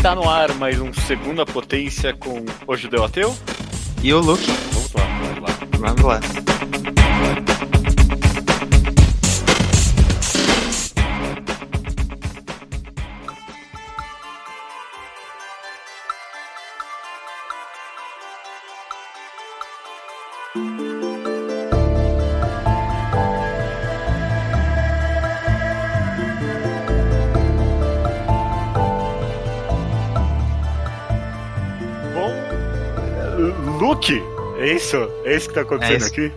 Está no ar mais um Segunda Potência com o Judeu Ateu. E o Luke. Vamos lá, vamos lá. Vamos lá. É isso? É isso que tá acontecendo É aqui?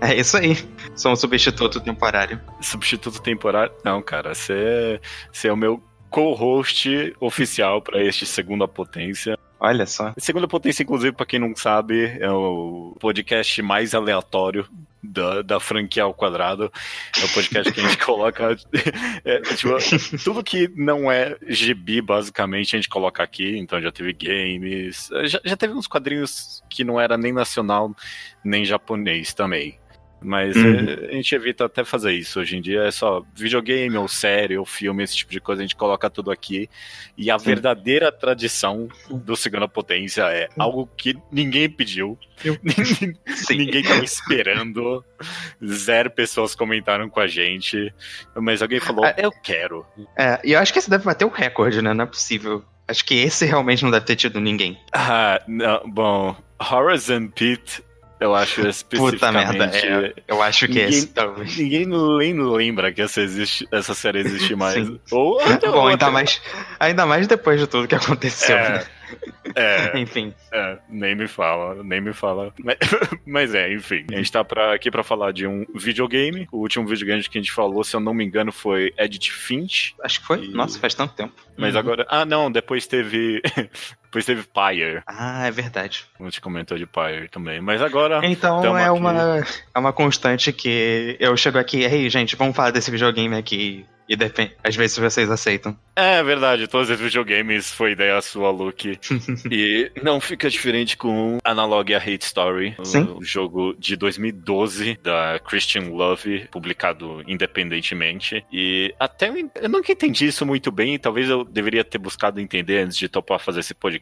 É isso aí. Sou um substituto temporário. Substituto temporário? Não, cara, você é, você é o meu co-host oficial para este Segunda Potência. Olha só. Segunda Potência, inclusive, pra quem não sabe, é o podcast mais aleatório da, da franquia ao quadrado. É o podcast que a gente coloca. é, tipo, tudo que não é GB, basicamente, a gente coloca aqui. Então já teve games. Já, já teve uns quadrinhos que não era nem nacional, nem japonês também. Mas Uhum. é, a gente evita até fazer isso hoje em dia. É só videogame, ou série, ou filme, esse tipo de coisa. A gente coloca tudo aqui. E a Sim. verdadeira tradição do Segunda Potência é algo que ninguém pediu. Sim. ninguém tava esperando. Zero pessoas comentaram com a gente. Mas alguém falou, Ah, eu quero. É, e eu acho que esse deve bater o recorde, né? Não é possível. Acho que esse realmente não deve ter tido ninguém. Ah, não, bom, Horizon Pit, eu acho Puta especificamente. merda. É, eu acho que Ninguém- esse talvez. Ninguém nem lembra que essa, existe, essa série existe mais. Sim. Ou até Bom, ou ainda até- mais, ainda mais depois de tudo que aconteceu. É, né? é, Enfim. é, nem me fala, nem me fala. Mas, mas é, enfim. A gente tá pra, aqui pra falar de um videogame. O último videogame que a gente falou, se eu não me engano, foi Edit Finch. Acho que foi. E- Nossa, faz tanto tempo. Mas Uhum. agora. Ah, não, depois teve. Depois teve Pyre. Ah, é verdade. A gente comentou de Pyre também. Mas agora. Então é aqui. uma, é uma constante que eu chego aqui, ei, gente, vamos falar desse videogame aqui. E depende, às vezes vocês aceitam. É verdade, todos os videogames foi ideia sua, Luke. e não fica diferente com Analog a Hate Story, Sim. o jogo de 2012 da Christian Love, publicado independentemente. E até eu nunca entendi isso muito bem, talvez eu deveria ter buscado entender antes de topar fazer esse podcast.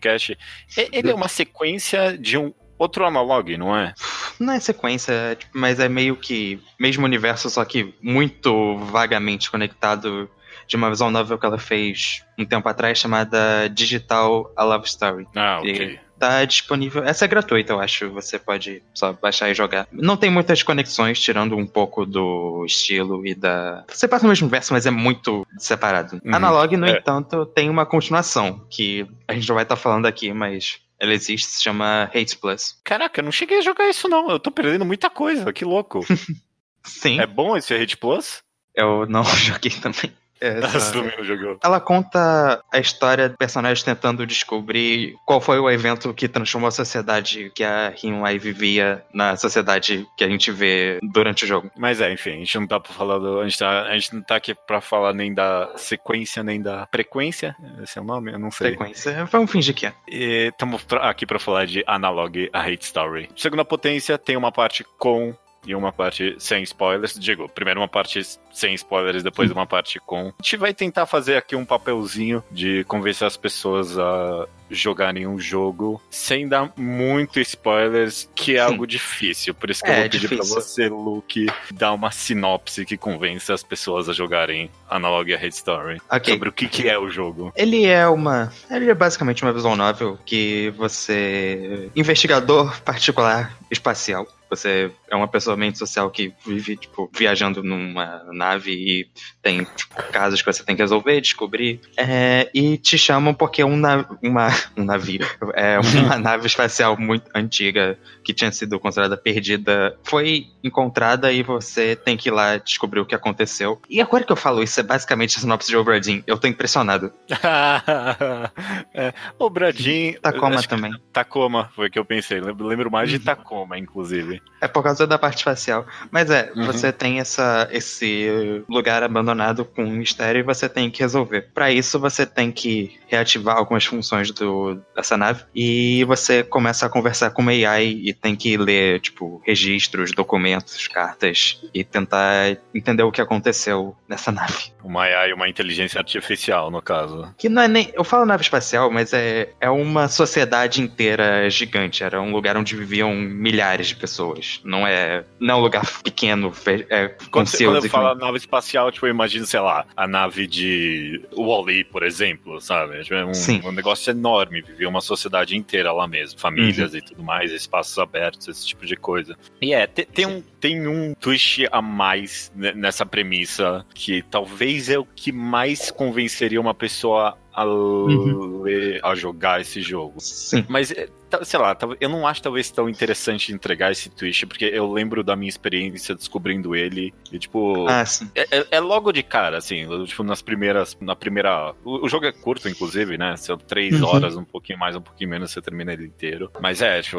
E- Ele é uma sequência de um outro Analog, não é? Não é sequência, tipo, mas é meio que mesmo universo, só que muito vagamente conectado de uma visual novel que ela fez um tempo atrás chamada Digital A Love Story. Ah, ok. Tá disponível. Essa é gratuita, eu acho. Você pode só baixar e jogar. Não tem muitas conexões, tirando um pouco do estilo e da. Você passa no mesmo verso, mas é muito separado. Uhum. Analog, no É. entanto, tem uma continuação, que a gente não vai estar falando aqui, mas ela existe, se chama Hate Plus. Caraca, eu não cheguei a jogar isso não, eu tô perdendo muita coisa, que louco. Sim, é bom esse Hate Plus? eu não joguei também. Não jogou. Ela conta a história de personagens tentando descobrir qual foi o evento que transformou a sociedade que a Rinwai vivia na sociedade que a gente vê durante o jogo. Mas é, enfim, a gente não tá pra falar do. A gente, tá, a gente não tá aqui pra falar nem da sequência, nem da frequência. Esse é o nome? Eu não sei. Sequência. Vamos fingir que é. Estamos aqui pra falar de Analog a Hate Story. Segunda potência tem uma parte com e uma parte sem spoilers. Digo, primeiro uma parte sem spoilers, depois uma parte com. A gente vai tentar fazer aqui um papelzinho de convencer as pessoas a jogarem um jogo sem dar muito spoilers, que é Sim. algo difícil. Por isso que É, eu vou pedir pra difícil. você, Luke, dar uma sinopse que convença as pessoas a jogarem Analog a Hate Story. Ok. Sobre o que, que é o jogo. Ele é uma. Ele é basicamente uma visual novel que você. investigador particular espacial. Você é uma pessoa mente social que vive, tipo, viajando numa nave e tem tipo, casos que você tem que resolver, descobrir. É, e te chamam porque um, na- uma, um navio, é, uma nave espacial muito antiga que tinha sido considerada perdida foi encontrada e você tem que ir lá descobrir o que aconteceu. E agora que eu falo isso, é basicamente a sinopse de Obradin. Eu tô impressionado. é, o Bradin. Tacoma também. Tacoma, foi o que eu pensei. Lembro, lembro mais de Tacoma, inclusive. É por causa da parte facial. Mas é, uhum. você tem essa, esse lugar abandonado com um mistério e você tem que resolver. Para isso, você tem que reativar algumas funções do, dessa nave e você começa a conversar com uma AI e tem que ler, tipo, registros, documentos, cartas e tentar entender o que aconteceu nessa nave. Uma AI, uma inteligência artificial, no caso. Que não é nem. Eu falo nave espacial, mas é, é uma sociedade inteira gigante. Era um lugar onde viviam milhares de pessoas. Não é, não é um lugar pequeno, é, quando, você, quando eu falo nave espacial, tipo, eu imagino, sei lá, a nave de Wall-E, por exemplo, sabe? Tipo, é um, Sim. um negócio enorme, vivia uma sociedade inteira lá mesmo, famílias uhum. e tudo mais, espaços abertos, esse tipo de coisa. E é, tem, tem um, tem um twist a mais nessa premissa que talvez é o que mais convenceria uma pessoa a, uhum. ler, a jogar esse jogo. Sim. Mas sei lá, eu não acho talvez tão interessante entregar esse twist, porque eu lembro da minha experiência descobrindo ele e, tipo. Ah. É, é, é logo de cara, assim, tipo, nas primeiras. Na primeira. O, o jogo é curto, inclusive, né? São três uhum. horas, um pouquinho mais, um pouquinho menos, você termina ele inteiro. Mas é, tipo,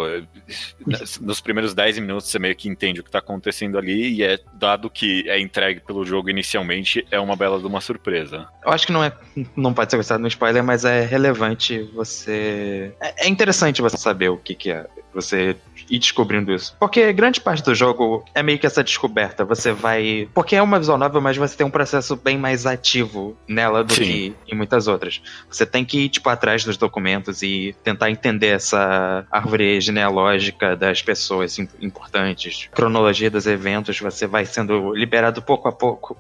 nos primeiros 10 minutos você meio que entende o que tá acontecendo ali, e é dado que é entregue pelo jogo inicialmente, é uma bela de uma surpresa. Eu acho que não é. Não pode ser gostado no spoiler, mas é relevante você. É, é interessante você saber o que, que é. Você ir descobrindo isso. Porque grande parte do jogo é meio que essa descoberta. Você vai. Porque é uma visual novel, mas você tem um processo bem mais ativo nela do Sim. que em muitas outras. Você tem que ir, tipo, atrás dos documentos e tentar entender essa árvore genealógica das pessoas importantes, cronologia dos eventos, você vai sendo liberado pouco a pouco.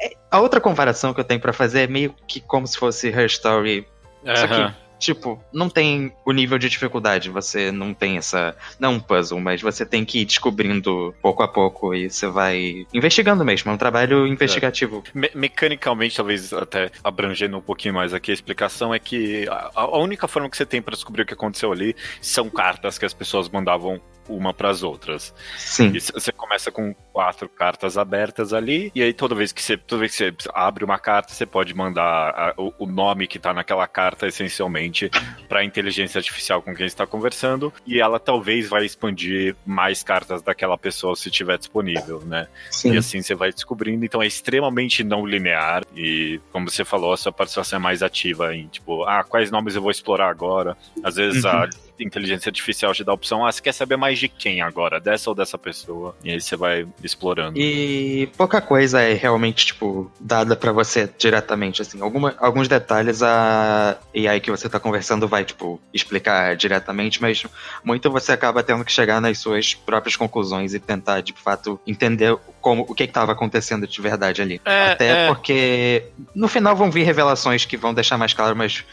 É, a outra comparação que eu tenho para fazer é meio que como se fosse Her Story. Uhum. Só que tipo, não tem o nível de dificuldade, você não tem essa. Não um puzzle, mas você tem que ir descobrindo pouco a pouco e você vai investigando mesmo. É um trabalho investigativo. É. Me mecanicamente, talvez até abrangendo um pouquinho mais aqui, a explicação é que a, a única forma que você tem para descobrir o que aconteceu ali são cartas que as pessoas mandavam uma para as outras. Sim. E você começa com quatro cartas abertas ali, e aí toda vez que você, toda vez que você abre uma carta, você pode mandar a, o, o, nome que está naquela carta essencialmente para a inteligência artificial com quem está conversando, e ela talvez vai expandir mais cartas daquela pessoa se tiver disponível, né? Sim. E assim você vai descobrindo, então é extremamente não linear e como você falou, a sua participação é mais ativa em tipo, ah, quais nomes eu vou explorar agora? Às vezes uhum. a inteligência artificial te dá a opção, ah, você quer saber mais de quem agora? Dessa ou dessa pessoa? E aí você vai explorando. E pouca coisa é realmente, tipo, dada para você diretamente, assim. Alguma, alguns detalhes a AI que você tá conversando vai, tipo, explicar diretamente, mas muito você acaba tendo que chegar nas suas próprias conclusões e tentar, de fato, entender como o que estava acontecendo de verdade ali. É, Até é. porque no final vão vir revelações que vão deixar mais claro, mas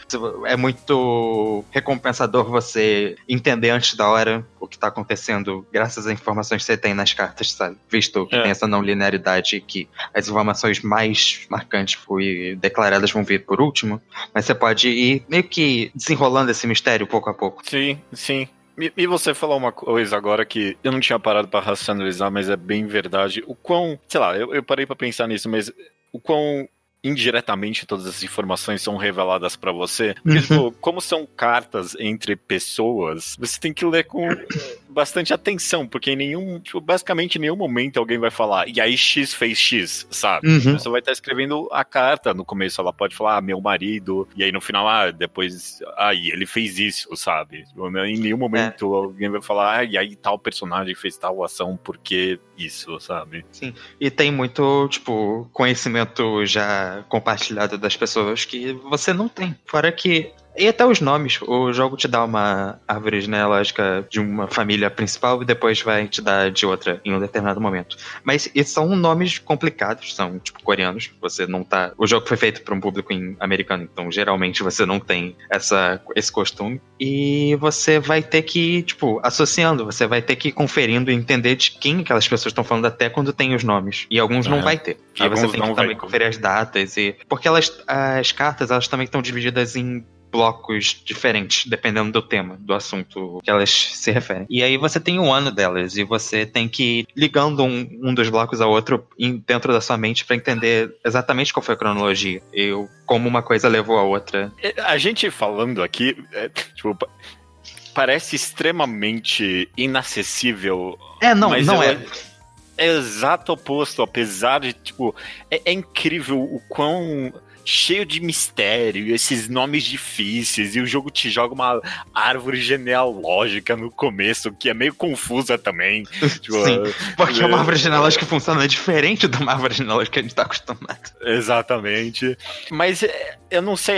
é muito recompensador você entender antes da hora o que está acontecendo, graças às informações que você tem nas cartas, sabe? Visto que é. tem essa não linearidade que as informações mais marcantes e declaradas vão vir por último, mas você pode ir meio que desenrolando esse mistério pouco a pouco. Sim, sim. E, você falou uma coisa agora que eu não tinha parado para racionalizar, mas é bem verdade. O quão, sei lá, eu, eu parei para pensar nisso, mas o quão indiretamente todas as informações são reveladas para você. Porque, uhum. tipo, como são cartas entre pessoas, você tem que ler com bastante atenção, porque em nenhum, tipo, basicamente em nenhum momento alguém vai falar, e aí X fez X, sabe? Uhum. Você vai estar escrevendo a carta, no começo ela pode falar, ah, meu marido, e aí no final, ah, depois, ah, e ele fez isso, sabe? Em nenhum momento é. alguém vai falar, ah, e aí tal personagem fez tal ação, porque isso, sabe? Sim, e tem muito, tipo, conhecimento já compartilhado das pessoas que você não tem. Fora que e até os nomes. O jogo te dá uma árvore genealógica de uma família principal e depois vai te dar de outra em um determinado momento. Mas e são nomes complicados, são tipo coreanos. Você não tá. O jogo foi feito para um público americano, então geralmente você não tem essa, esse costume. E você vai ter que, tipo, associando, você vai ter que ir conferindo e entender de quem aquelas pessoas estão falando até quando tem os nomes. E alguns não vai ter. Aí você tem que também conferir as datas e. Porque elas, as cartas, elas também estão divididas em blocos diferentes, dependendo do tema, do assunto que elas se referem. E aí você tem um ano delas e você tem que ir ligando um, um dos blocos ao outro dentro da sua mente para entender exatamente qual foi a cronologia e como uma coisa levou a outra. É, a gente falando aqui, é, tipo, parece extremamente inacessível. É, não, mas não é. É o exato oposto, apesar de, tipo, é, é incrível o quão cheio de mistério, e esses nomes difíceis, e o jogo te joga uma árvore genealógica no começo, que é meio confusa também. Tipo, Sim, porque é- uma árvore genealógica que funciona diferente de uma árvore genealógica que a gente tá acostumado. Exatamente. Mas é, eu não sei,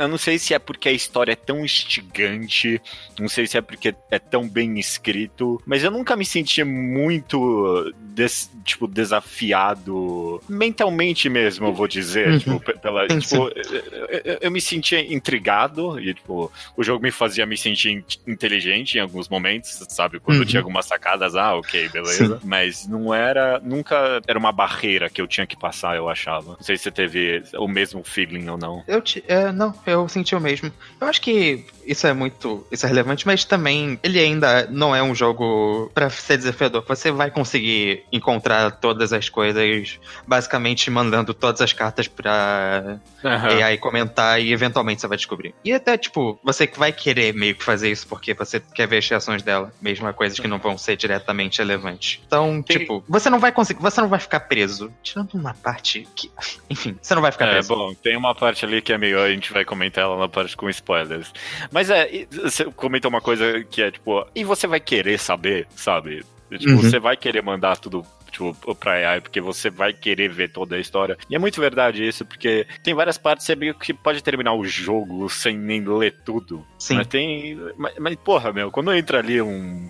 eu não sei se é porque a história é tão instigante, não sei se é porque é tão bem escrito, mas eu nunca me senti muito des- tipo desafiado mentalmente mesmo, eu vou dizer, Uhum. tipo, pe- pela, Sim, tipo, eu, eu- eu me sentia intrigado e tipo, o jogo me fazia me sentir in- inteligente em alguns momentos, sabe, quando Uhum. tinha algumas sacadas, ah, OK, beleza, mas não era, nunca era uma barreira que eu tinha que passar, eu achava. Não sei se você teve o mesmo feeling ou não. Eu te, é, não, eu senti o mesmo. Eu acho que isso é muito, isso é relevante, mas também ele ainda não é um jogo pra ser desafiador. Você vai conseguir encontrar todas as coisas, basicamente mandando todas as cartas pra AI comentar e eventualmente você vai descobrir. E até, tipo, você que vai querer meio que fazer isso porque você quer ver as reações dela, mesmo a coisas que não vão ser diretamente relevantes. Então, Tem- tipo, você não vai conseguir, você não vai ficar preso. Tirando uma parte que, enfim, você não vai ficar É, preso. bom, tem uma parte ali que é meio. A gente vai comentar ela na parte com spoilers. Mas é, você comentou uma coisa que é tipo. E você vai querer saber, sabe? Tipo, Uhum. você vai querer mandar tudo. Tipo, pra AI, porque você vai querer ver toda a história. E é muito verdade isso, porque tem várias partes que você meio que pode terminar o jogo sem nem ler tudo. Sim. Mas tem. Mas, mas, porra, meu, quando entra ali um.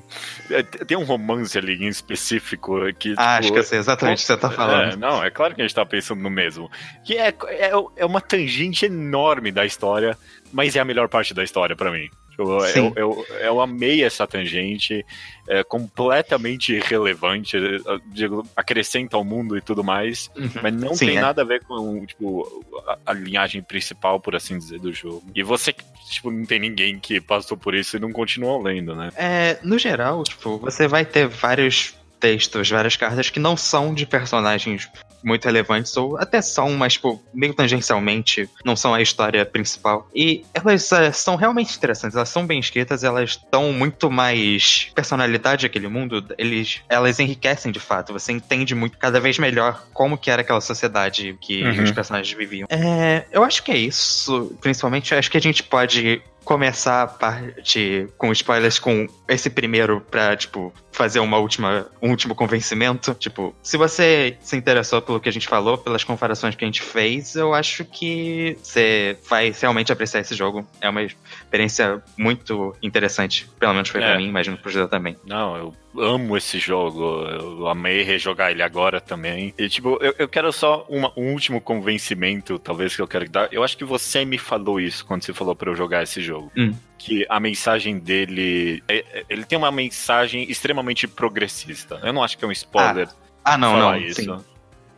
é, Tem um romance ali em específico que. Ah, acho tipo, que eu sei exatamente o que você tá falando. é, não, é claro que a gente tá pensando no mesmo. Que é, é, é uma tangente enorme da história, mas é a melhor parte da história pra mim. Tipo, Sim. Eu, eu, eu amei essa tangente, é completamente irrelevante, eu digo, acrescenta ao mundo e tudo mais, Uhum. mas não Sim, tem é. nada a ver com tipo, a, a linhagem principal, por assim dizer, do jogo. E você, tipo, não tem ninguém que passou por isso e não continuou lendo, né? É, no geral, tipo, você vai ter vários textos, várias cartas que não são de personagens muito relevantes, ou até são, mas, tipo, meio tangencialmente, não são a história principal. E elas eh, são realmente interessantes, elas são bem escritas, elas dão muito mais personalidade àquele mundo, eles, elas enriquecem de fato, você entende muito, cada vez melhor, como que era aquela sociedade que Uhum. os personagens viviam. É, eu acho que é isso, principalmente, eu acho que a gente pode começar a parte com spoilers com esse primeiro pra, tipo, fazer uma última, um último convencimento. Tipo, se você se interessou pelo que a gente falou, pelas comparações que a gente fez, eu acho que você vai realmente apreciar esse jogo. É uma experiência muito interessante. Pelo menos foi É. pra mim, imagino pro José também. Não, eu amo esse jogo. Eu amei rejogar ele agora também. E, tipo, eu, eu quero só uma- um último convencimento, talvez, que eu quero dar. Eu acho que você me falou isso quando você falou pra eu jogar esse jogo. Hum. Que a mensagem dele. é- é- Ele tem uma mensagem extremamente progressista. Eu não acho que é um spoiler Ah, não, falar não. isso. Sim,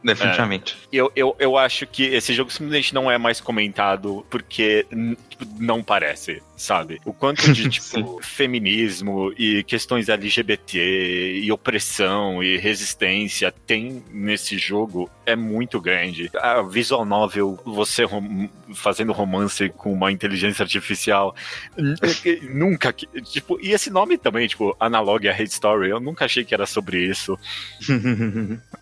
definitivamente. Eu, eu, eu acho que esse jogo simplesmente não é mais comentado porque tipo, não parece, sabe? O quanto de tipo, feminismo e questões LGBT e opressão e resistência tem nesse jogo é muito grande. A visual novel, você rom- fazendo romance com uma inteligência artificial, nunca. Tipo, e esse nome também, tipo, Analog a Hate Story, eu nunca achei que era sobre isso.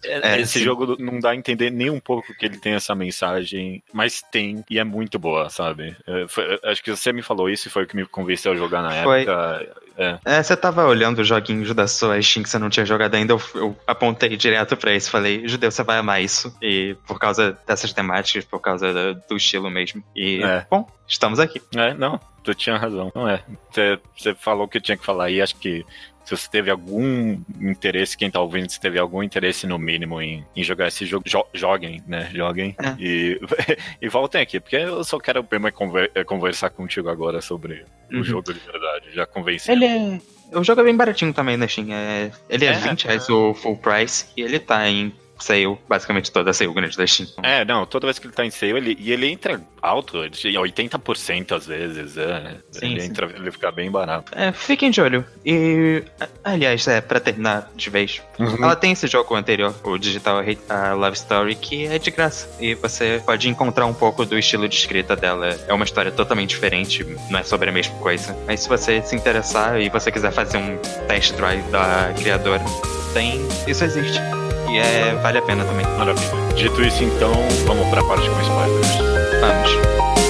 É, Esse sim. jogo não dá a entender nem um pouco que ele tem essa mensagem, mas tem, e é muito boa, sabe? É, foi- acho que você me falou isso e foi o que me convenceu a jogar na Foi. época. É. É, você tava olhando os joguinhos da sua Steam que você não tinha jogado ainda, eu, eu apontei direto pra isso, falei, Judeu, você vai amar isso, e por causa dessas temáticas, por causa do, do estilo mesmo. E, É. bom, estamos aqui. É, não, tu tinha razão. Não é. Você, você falou o que eu tinha que falar e acho que se você teve algum interesse, quem tá ouvindo, se teve algum interesse no mínimo em, em jogar esse jogo, jo- joguem, né? Joguem. É. E, e voltem aqui, porque eu só quero mesmo é conver- é conversar contigo agora sobre Uhum. o jogo de verdade. Já convenci. Ele é. O jogo é bem baratinho também na Steam. É, ele é, É, 20 reais o full price e ele tá em saiu, basicamente toda saiu grande da Steam. É, não, toda vez que ele tá em sale, ele, e ele entra alto, ele, 80% às vezes, é, sim, ele, sim. Entra, ele fica bem barato. É, fiquem de olho. E, aliás, é, pra terminar de vez, uhum. ela tem esse jogo anterior, o Digital a Love Story, que é de graça. E você pode encontrar um pouco do estilo de escrita dela. É uma história totalmente diferente, não é sobre a mesma coisa. Mas se você se interessar e você quiser fazer um test drive da criadora, tem. Isso existe. E é, vale a pena também. Maravilha. Dito isso, então, vamos pra parte com spoilers. Vamos.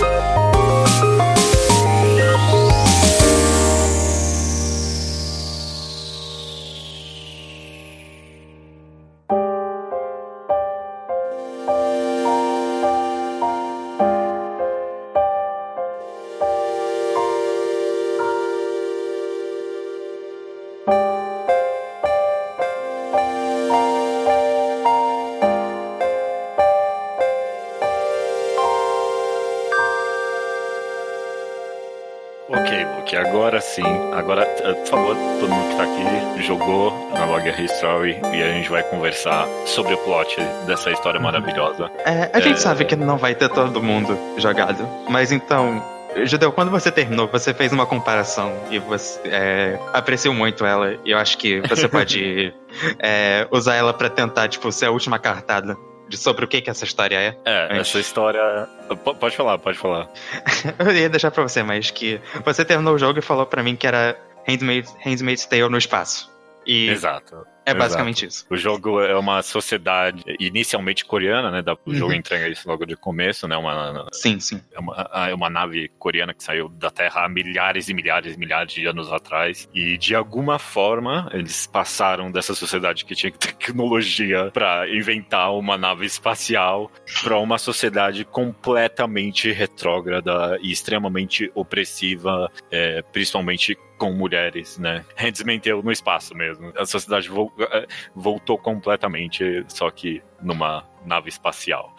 Log History e a gente vai conversar sobre o plot dessa história uhum. maravilhosa. É, a gente é... sabe que não vai ter todo mundo jogado, mas então. Judeu, quando você terminou, você fez uma comparação e você é, apreciou muito ela. E eu acho que você pode é, usar ela para tentar, tipo, ser a última cartada de sobre o que, que essa história é. É, antes. essa história. P pode falar, pode falar. eu ia deixar pra você, mas que você terminou o jogo e falou pra mim que era Handmaid's, Handmaid's Tale no espaço. E Exato. É basicamente isso. O jogo é uma sociedade inicialmente coreana, né? O uhum. jogo entrega isso logo de começo, né? Uma, sim, sim. É uma, é uma nave coreana que saiu da Terra há milhares e milhares e milhares de anos atrás. E de alguma forma eles passaram dessa sociedade que tinha tecnologia para inventar uma nave espacial para uma sociedade completamente retrógrada e extremamente opressiva, é, principalmente com mulheres, né? Handmaid's no espaço mesmo. A sociedade eh, voltou completamente, só que numa nave espacial.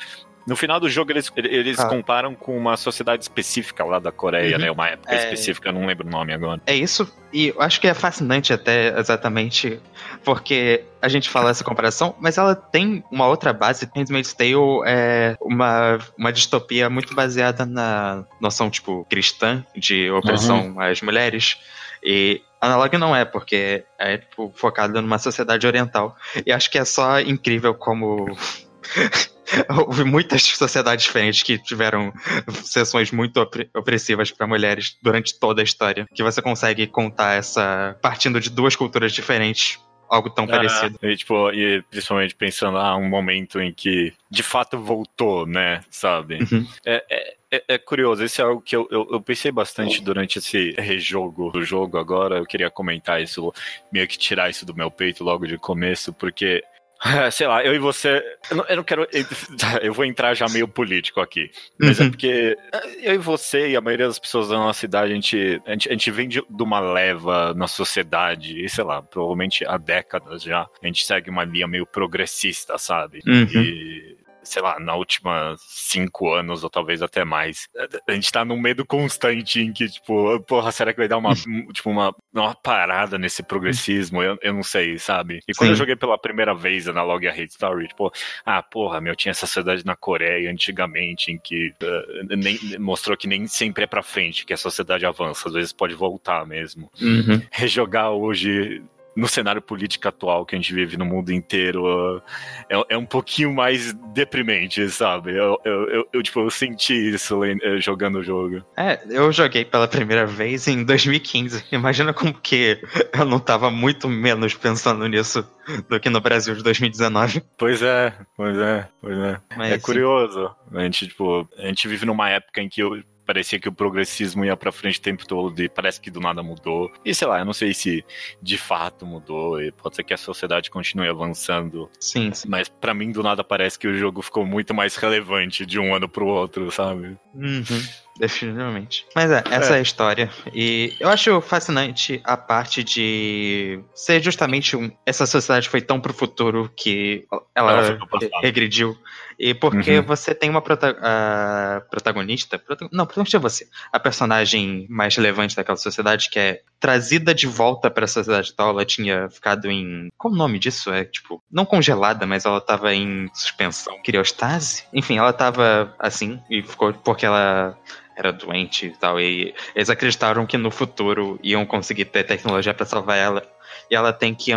No final do jogo, eles, eles ah. comparam com uma sociedade específica lá da Coreia, uhum. né? Uma época é... específica, não lembro o nome agora. É isso, e eu acho que é fascinante até, exatamente, porque a gente fala essa comparação, mas ela tem uma outra base. Handmaid's Tale é uma, uma distopia muito baseada na noção, tipo, cristã de opressão uhum. às mulheres. E Analog não é, porque é tipo, focado numa sociedade oriental. E acho que é só incrível como. Houve muitas sociedades diferentes que tiveram sessões muito opressivas para mulheres durante toda a história. Que você consegue contar essa. partindo de duas culturas diferentes algo tão é, parecido. E, tipo, e principalmente pensando, ah, um momento em que de fato voltou, né, sabe? Uhum. É, é, é, é, curioso, esse é algo que eu, eu, eu, pensei bastante durante esse rejogo do jogo agora. Eu queria comentar isso, meio que tirar isso do meu peito logo de começo, porque sei lá, eu e você. Eu não, eu não, quero. Eu vou entrar já meio político aqui. Mas é uhum. porque eu e você e a maioria das pessoas da nossa cidade, a gente, a gente, a gente vem de, de, uma leva na sociedade, e sei lá, provavelmente há décadas já. A gente segue uma linha meio progressista, sabe? Uhum. E sei lá, na última cinco anos, ou talvez até mais, a gente tá num medo constante em que, tipo, porra, será que vai dar uma, tipo, uma, uma parada nesse progressismo? Eu, eu não sei, sabe? E quando Sim. eu joguei pela primeira vez Analog a Hate Story, tipo, ah, porra, meu, tinha essa sociedade na Coreia antigamente em que uh, nem, mostrou que nem sempre é pra frente que a sociedade avança, às vezes pode voltar mesmo. Uhum. Rejogar hoje no cenário político atual que a gente vive no mundo inteiro é, é um pouquinho mais deprimente, sabe? Eu, eu, eu, eu, tipo, eu senti isso eh, jogando o jogo. É, eu joguei pela primeira vez em 2015. Imagina como que eu não tava muito menos pensando nisso do que no Brasil de 2019. Pois é, pois é, pois é. Mas, é curioso. A gente, tipo, a gente vive numa época em que eu parecia que o progressismo ia pra frente o tempo todo e parece que do nada mudou. E sei lá, eu não sei se de fato mudou e pode ser que a sociedade continue avançando. Sim. sim. Mas para mim do nada parece que o jogo ficou muito mais relevante de um ano pro outro, sabe? Uhum. Definitivamente. Mas é, essa é. é. a história. E eu acho fascinante a parte de ser justamente um. Essa sociedade foi tão pro futuro que ela, ela regrediu. E porque uhum. você tem uma prota protagonista. Prota não, protagonista é você. A personagem mais relevante daquela sociedade, que é trazida de volta para a sociedade tal, ela tinha ficado em. Qual o nome disso? É tipo, não congelada, mas ela tava em suspensão, criostase. Enfim, ela tava assim e ficou porque ela era doente e tal. E eles acreditaram que no futuro iam conseguir ter tecnologia para salvar ela. E ela tem que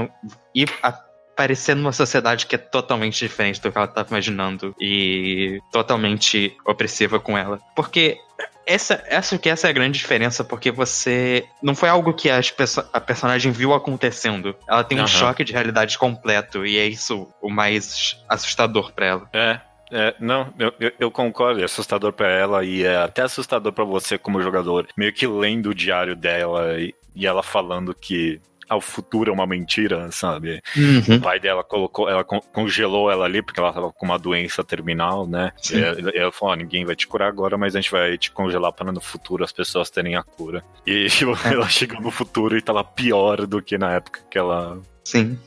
ir aparecer numa sociedade que é totalmente diferente do que ela estava imaginando e totalmente opressiva com ela. Porque essa, essa que essa é a grande diferença, porque você. Não foi algo que as perso a personagem viu acontecendo. Ela tem um uhum. choque de realidade completo, e é isso o mais assustador para ela. É, é, não, eu, eu, concordo, é assustador para ela e é até assustador para você como jogador, meio que lendo o diário dela e, e ela falando que ao futuro é uma mentira, sabe? Uhum. O pai dela colocou, ela congelou ela ali porque ela tava com uma doença terminal, né? Sim. E ela falou: oh, ninguém vai te curar agora, mas a gente vai te congelar para no futuro as pessoas terem a cura. E é. ela chegou no futuro e tava pior do que na época que ela Sim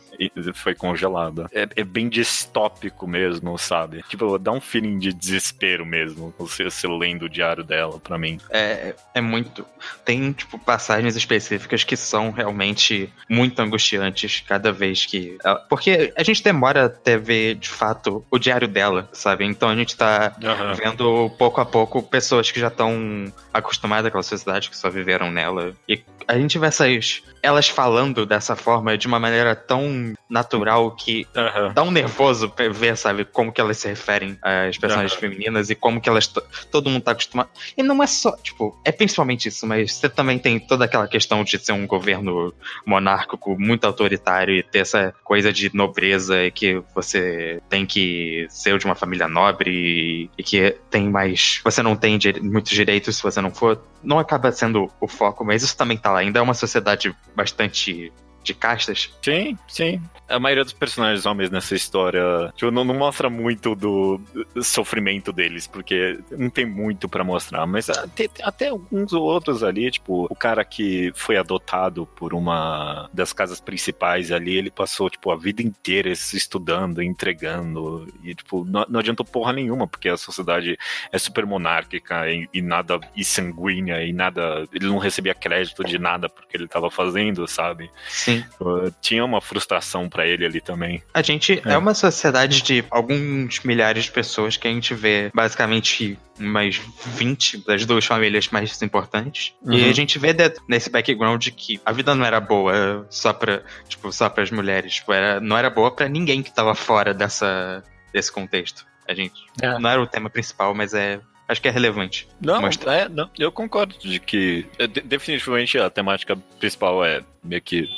foi congelada. É, é, bem distópico mesmo, sabe? Tipo, dá um feeling de desespero mesmo, você, você lendo o diário dela, pra mim. É, é muito. Tem, tipo, passagens específicas que são realmente muito angustiantes cada vez que. Porque a gente demora até ver, de fato, o diário dela, sabe? Então a gente tá uhum. vendo pouco a pouco pessoas que já estão acostumadas com a sociedade, que só viveram nela. E a gente vê essas. Elas falando dessa forma de uma maneira tão natural que uhum. dá um nervoso ver, sabe, como que elas se referem às personagens uhum. femininas e como que elas. Todo mundo tá acostumado. E não é só, tipo, é principalmente isso, mas você também tem toda aquela questão de ser um governo monárquico muito autoritário e ter essa coisa de nobreza e que você tem que ser de uma família nobre e, e que tem mais. Você não tem muitos direitos se você não for. Não acaba sendo o foco, mas isso também tá lá. Ainda é uma sociedade bastante de castas. Sim, sim. A maioria dos personagens homens nessa história tipo, não, não, mostra muito do sofrimento deles, porque não tem muito para mostrar, mas até, até alguns outros ali, tipo, o cara que foi adotado por uma das casas principais ali, ele passou, tipo, a vida inteira estudando, entregando, e, tipo, não, não adiantou porra nenhuma, porque a sociedade é super monárquica e, e nada, e sanguínea, e nada, ele não recebia crédito de nada porque ele tava fazendo, sabe? Sim. Tipo, tinha uma frustração para ele ali também. A gente é. é. uma sociedade de alguns milhares de pessoas que a gente vê basicamente umas 20 das duas famílias mais importantes. Uhum. E a gente vê nesse background que a vida não era boa só pra, tipo, só para as mulheres. Tipo, era, não era boa para ninguém que tava fora dessa, desse contexto. A gente. É. Não era o tema principal, mas é acho que é relevante. Não, é, não, eu concordo de que é, definitivamente a temática principal é meio que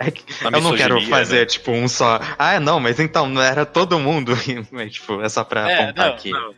é que eu não quero fazer, né? tipo, um só. Ah, não, mas então, não era todo mundo. mas, tipo, é só pra é, apontar não, aqui. Não.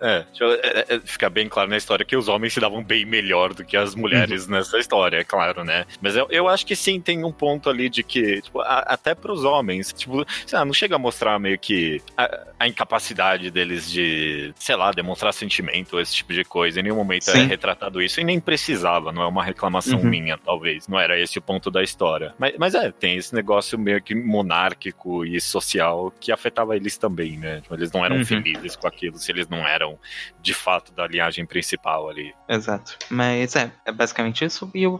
É, é, é, fica bem claro na história que os homens se davam bem melhor do que as mulheres uhum. nessa história, é claro, né? Mas eu, eu acho que sim, tem um ponto ali de que, tipo, a, até pros homens, tipo, lá, não chega a mostrar meio que a, a, incapacidade deles de, sei lá, demonstrar sentimento, esse tipo de coisa. Em nenhum momento é sim. é retratado isso e nem precisava, não é uma reclamação uhum. minha, talvez. Não era esse o ponto da história. Mas, mas é, tem esse negócio meio que monárquico e social que afetava eles também, né? Tipo, eles não eram uhum. felizes com aquilo se eles não eram de fato da linhagem principal ali. Exato. Mas é, é basicamente isso. E o,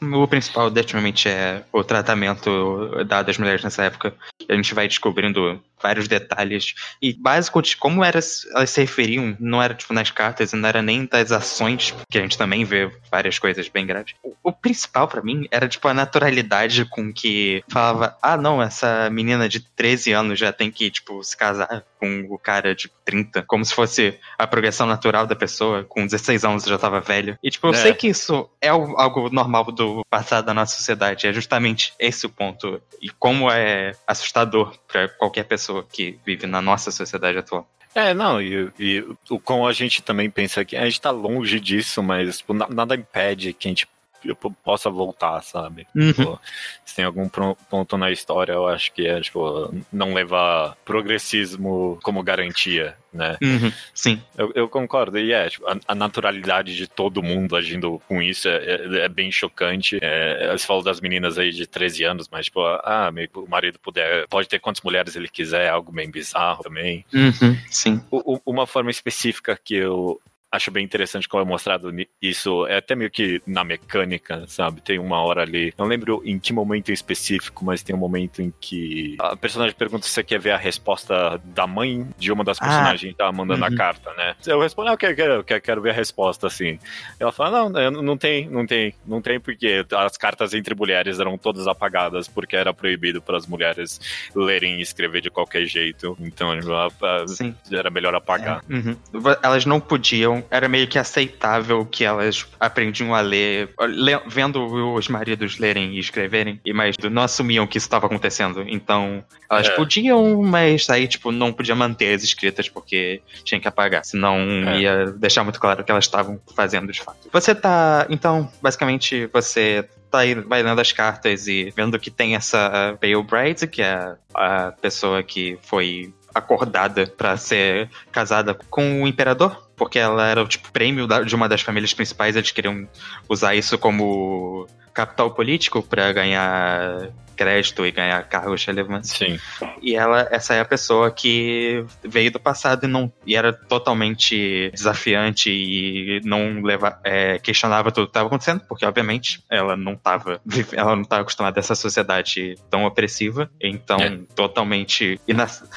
o principal, definitivamente, é o tratamento dado às mulheres nessa época. A gente vai descobrindo vários detalhes. E básico de como elas, elas se referiam, não era tipo nas cartas, não era nem das ações, que a gente também vê várias coisas bem graves. O, o principal para mim era tipo a naturalidade com que falava: ah, não, essa menina de 13 anos já tem que, tipo, se casar com o cara de 30, como se fosse a progressão natural da pessoa, com 16 anos já tava velho. E, tipo, eu é. sei que isso é algo normal do passado da nossa sociedade, é justamente esse o ponto. E como é assustador para qualquer pessoa que vive na nossa sociedade atual. É, não, e, e o como a gente também pensa que a gente tá longe disso, mas tipo, nada impede que a gente eu possa voltar, sabe? Uhum. Tipo, se tem algum ponto na história, eu acho que é, tipo, não levar progressismo como garantia, né? Uhum. Sim. Eu, eu, concordo. E é, tipo, a, a, naturalidade de todo mundo agindo com isso é, é, é bem chocante. É, você falou das meninas aí de 13 anos, mas, tipo, ah, o marido puder, pode ter quantas mulheres ele quiser, é algo bem bizarro também. Uhum. Sim. O, uma forma específica que eu acho bem interessante como é mostrado isso, é até meio que na mecânica, sabe? Tem uma hora ali, não lembro em que momento em específico, mas tem um momento em que a personagem pergunta se você quer ver a resposta da mãe de uma das ah, personagens que tá mandando uhum. a carta, né? Eu respondo, ah, eu quero, quero, quero, quero ver a resposta, assim. Ela fala, não, não tem, não tem, não tem, porque as cartas entre mulheres eram todas apagadas, porque era proibido para as mulheres lerem e escrever de qualquer jeito. Então, era melhor apagar. É. Uhum. Elas não podiam, era meio que aceitável que elas aprendiam a ler, vendo os maridos lerem e escreverem, e mas não assumiam que isso estava acontecendo. Então, elas é. podiam, mas aí, tipo, não podia manter as escritas porque tinha que apagar, senão é. ia deixar muito claro que elas estavam fazendo de fato. Você tá, então, basicamente, você tá aí, vai lendo as cartas e vendo que tem essa Pale Bride, que é a pessoa que foi acordada para ser casada com o imperador, porque ela era o tipo prêmio de uma das famílias principais, eles queriam usar isso como capital político para ganhar crédito e ganhar cargos relevantes. Sim. E ela, essa é a pessoa que veio do passado e não e era totalmente desafiante e não leva, é, questionava tudo que estava acontecendo, porque obviamente ela não estava ela não estava acostumada a essa sociedade tão opressiva, então é. totalmente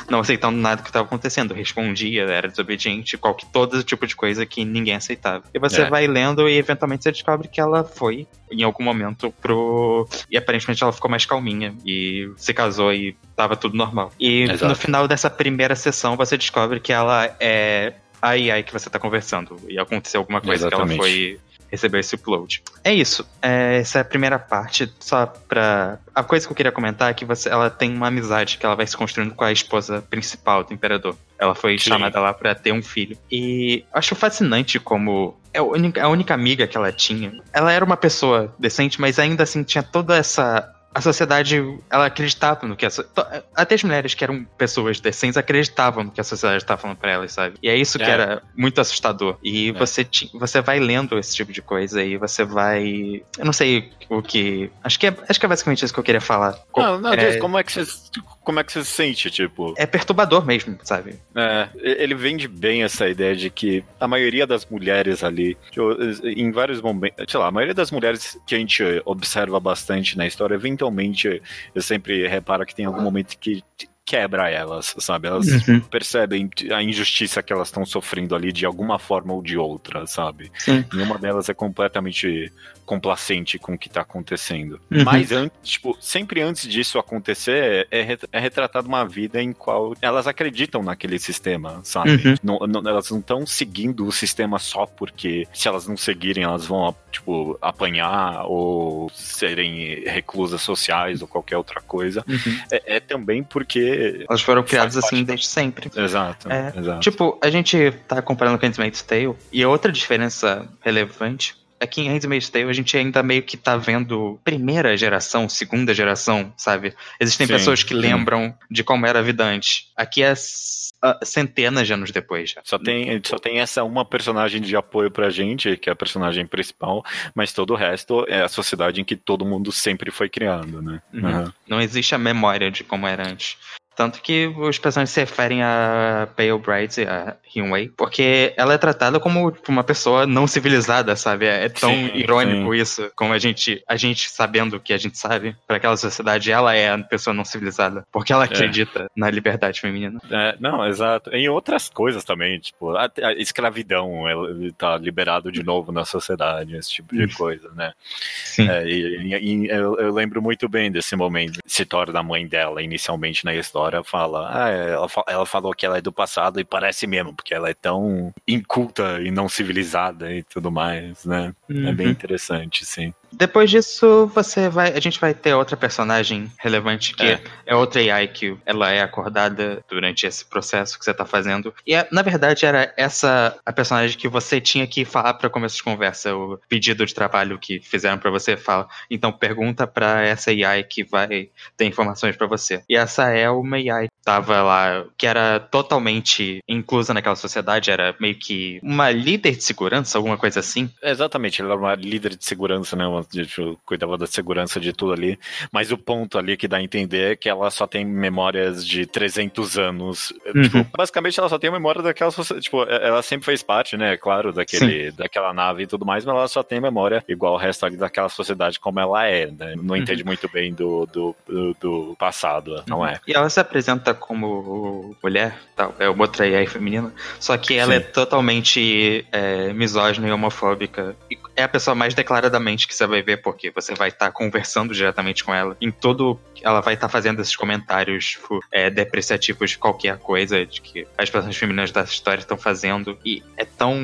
não aceitando nada que estava acontecendo, respondia, era desobediente, qualquer todo tipo de coisa que ninguém aceitava. E você é. vai lendo e eventualmente você descobre que ela foi em algum momento pro e aparentemente ela ficou mais calma minha e se casou e tava tudo normal. E Exato. no final dessa primeira sessão você descobre que ela é a AI que você tá conversando. E aconteceu alguma coisa Exatamente. que ela foi receber esse upload. É isso. É, essa é a primeira parte. Só pra. A coisa que eu queria comentar é que você, ela tem uma amizade que ela vai se construindo com a esposa principal do imperador. Ela foi Sim. chamada lá para ter um filho. E acho fascinante como é a única amiga que ela tinha. Ela era uma pessoa decente, mas ainda assim tinha toda essa a sociedade, ela acreditava no que a, até as mulheres que eram pessoas decentes acreditavam no que a sociedade estava falando para elas, sabe? E é isso é. que era muito assustador. E é. você você vai lendo esse tipo de coisa e você vai, eu não sei o que, acho que é, acho que é basicamente isso que eu queria falar. Não, não, é, como é que você como é que você se sente, tipo? É perturbador mesmo, sabe? É, ele vende bem essa ideia de que a maioria das mulheres ali, em vários momentos, sei lá, a maioria das mulheres que a gente observa bastante na história, eventualmente eu sempre reparo que tem algum momento que quebra elas, sabe? Elas uhum. percebem a injustiça que elas estão sofrendo ali de alguma forma ou de outra, sabe? Sim. Nenhuma delas é completamente complacente com o que tá acontecendo. Uhum. Mas, antes, tipo, sempre antes disso acontecer, é, é retratado uma vida em qual elas acreditam naquele sistema, sabe? Uhum. Não, não, elas não estão seguindo o sistema só porque se elas não seguirem, elas vão, tipo, apanhar ou serem reclusas sociais ou qualquer outra coisa. Uhum. É, é, também porque... Elas foram criadas assim desde sempre. Exato, é, exato. Tipo, a gente tá comparando com Handmaid's Tale e outra diferença relevante aqui em Handmaid's Tale a gente ainda meio que tá vendo primeira geração, segunda geração, sabe? Existem sim, pessoas que sim. lembram de como era a vida antes. Aqui é centenas de anos depois já. Só tem, só tem essa uma personagem de apoio pra gente, que é a personagem principal, mas todo o resto é a sociedade em que todo mundo sempre foi criado, né? Uhum. Uhum. Não existe a memória de como era antes. Tanto que os personagens se referem a Pale Bright, a Hyunwei, porque ela é tratada como uma pessoa não civilizada, sabe? É tão sim, irônico sim. isso, como a gente, a gente sabendo o que a gente sabe, para aquela sociedade, ela é a pessoa não civilizada, porque ela é. acredita é. na liberdade feminina. É, não, exato. Em outras coisas também, tipo, a, a escravidão, ele tá liberado de novo na sociedade, esse tipo de coisa, né? Sim. É, e, e eu, eu lembro muito bem desse momento, se torna a mãe dela inicialmente na história história fala, ah, ela, ela falou que ela é do passado e parece mesmo, porque ela é tão inculta e não civilizada e tudo mais, né? Uhum. É bem uhum. interessante, sim. Depois disso, você vai. A gente vai ter outra personagem relevante que é, é outra AI que ela é acordada durante esse processo que você tá fazendo. E é, na verdade era essa a personagem que você tinha que falar para começo de conversa, o pedido de trabalho que fizeram para você fala. Então pergunta para essa AI que vai ter informações para você. E essa é uma AI que tava lá, que era totalmente inclusa naquela sociedade, era meio que uma líder de segurança, alguma coisa assim. Exatamente, ela era uma líder de segurança, né? Então tipo, cuidava da segurança de tudo ali. Mas o ponto ali que dá a entender é que ela só tem memórias de 300 anos. Uhum. Tipo, basicamente ela só tem memória daquela tipo, ela sempre fez parte, né, claro, daquele, daquela nave e tudo mais, mas ela só tem memória igual o resto ali daquela sociedade como ela é, né? Não uhum. entende muito bem do, do, do, do passado, não é? E ela se apresenta como mulher, tal, é uma outra AI feminina, só que ela Sim. é totalmente é, misógina e homofóbica. E é a pessoa mais declaradamente que você vai ver, porque você vai estar tá conversando diretamente com ela. Em todo. Ela vai estar tá fazendo esses comentários tipo, é, depreciativos de qualquer coisa de que as pessoas femininas da história estão fazendo. E é tão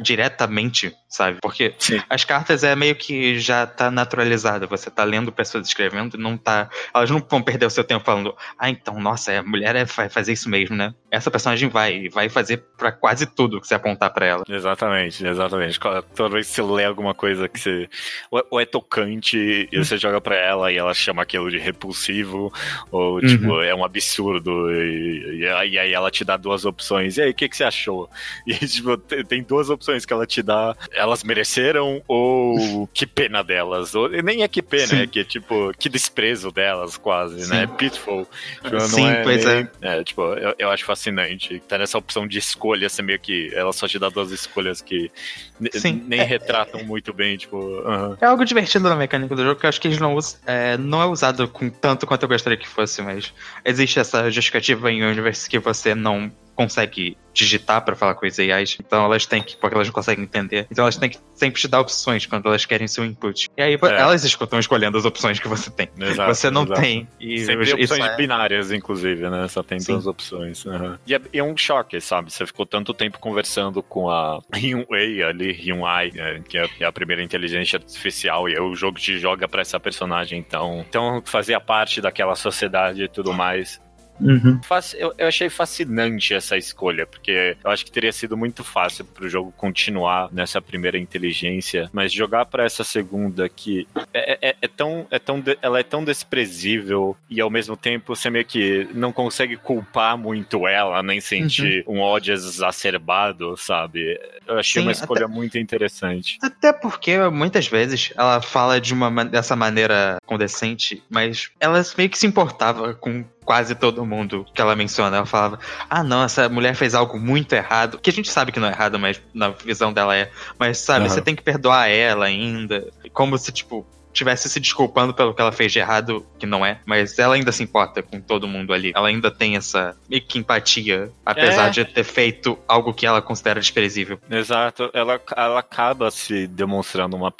diretamente, sabe? Porque Sim. as cartas é meio que já tá naturalizada. Você tá lendo pessoas escrevendo e não tá. Elas não vão perder o seu tempo falando, ah, então, nossa, a mulher é, vai fazer isso mesmo, né? Essa personagem vai, vai fazer para quase tudo que você apontar para ela. Exatamente, exatamente. Que você lê alguma coisa que você. Ou é tocante e você joga pra ela e ela chama aquilo de repulsivo, ou uhum. tipo, é um absurdo. E, e, aí ela te dá duas opções. E aí, o que, que você achou? E tipo, tem duas opções que ela te dá. Elas mereceram ou que pena delas. Ou, nem é que pena, Sim. é que tipo, que desprezo delas quase, né? Sim. né? Pitfall. Tipo, Sim, é pois nem, é. é. tipo, eu, eu acho fascinante. Tá nessa opção de escolha, assim, meio que ela só te dá duas escolhas que nem é, retratam é, muito bem, tipo. Uh -huh. É algo divertido na mecânica do jogo que eu acho que eles não usam. É, não é usado com tanto quanto eu gostaria que fosse, mas existe essa justificativa em Universe que você não consegue digitar para falar com as AIs, então elas têm que, porque elas não conseguem entender, então elas têm que sempre te dar opções quando elas querem seu input. E aí é. elas estão escolhendo as opções que você tem. Exato, você não exato. tem. E sempre opções é... binárias, inclusive, né? Só tem Sim. duas opções. Uhum. E, é, é, um choque, sabe? Você ficou tanto tempo conversando com a Hyun Wei ali, Hyun Ai, é, que é a primeira inteligência artificial, e o jogo te joga para essa personagem, então, então fazia parte daquela sociedade e tudo mais. Uhum. Eu, eu, achei fascinante essa escolha, porque eu acho que teria sido muito fácil pro jogo continuar nessa primeira inteligência, mas jogar para essa segunda que é, é, é, tão, é tão, ela é tão desprezível e ao mesmo tempo você meio que não consegue culpar muito ela, nem sentir uhum. um ódio exacerbado, sabe? Eu achei Sim, uma escolha até, muito interessante. Até porque muitas vezes ela fala de uma dessa maneira condescente, mas ela meio que se importava com quase todo mundo que ela menciona. Ela falava: Ah, não, essa mulher fez algo muito errado. Que a gente sabe que não é errado, mas na visão dela é. Mas sabe, uhum. você tem que perdoar ela ainda. Como se, tipo, tivesse se desculpando pelo que ela fez de errado, que não é, mas ela ainda se importa com todo mundo ali. Ela ainda tem essa meio que empatia, apesar é. de ter feito algo que ela considera desprezível. Exato, ela, ela acaba se demonstrando uma,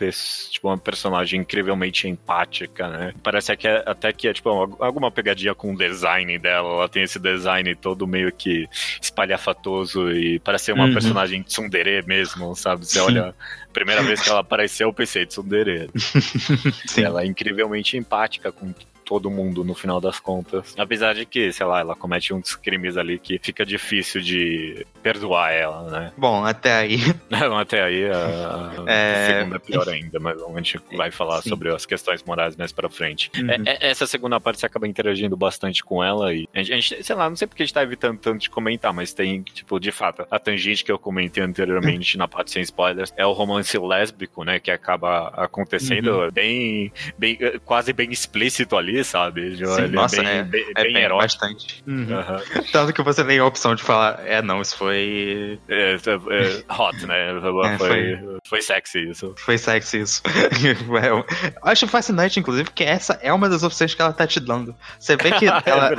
tipo, uma personagem incrivelmente empática, né? Parece que é, até que é tipo alguma pegadinha com o design dela. Ela tem esse design todo meio que espalhafatoso e parece ser uma uhum. personagem tsundere mesmo, sabe? Você Sim. olha primeira vez que ela apareceu, eu pensei, Tsundere. ela é incrivelmente empática com todo mundo no final das contas. Apesar de que, sei lá, ela comete uns crimes ali que fica difícil de perdoar ela, né? Bom, até aí. Não, até aí a, é... segunda é pior ainda, mas a gente vai falar Sim. sobre as questões morais mais pra frente. Uhum. É, é, essa segunda parte você acaba interagindo bastante com ela e a gente, sei lá, não sei porque a gente tá evitando tanto de comentar, mas tem, tipo, de fato, a tangente que eu comentei anteriormente na parte sem spoilers é o romance lésbico, né, que acaba acontecendo uhum. bem, bem, quase bem explícito ali ali, sabe? Sim, ele é nossa, é bem, é, bem, é bem bastante. Uhum. Uhum. Tanto que você tem a opção de falar, é, não, isso foi... É, é, hot, né? É, foi, foi, foi sexy isso. Foi sexy isso. eu acho fascinante, inclusive, que essa é uma das opções que ela tá te dando. Você vê que ela,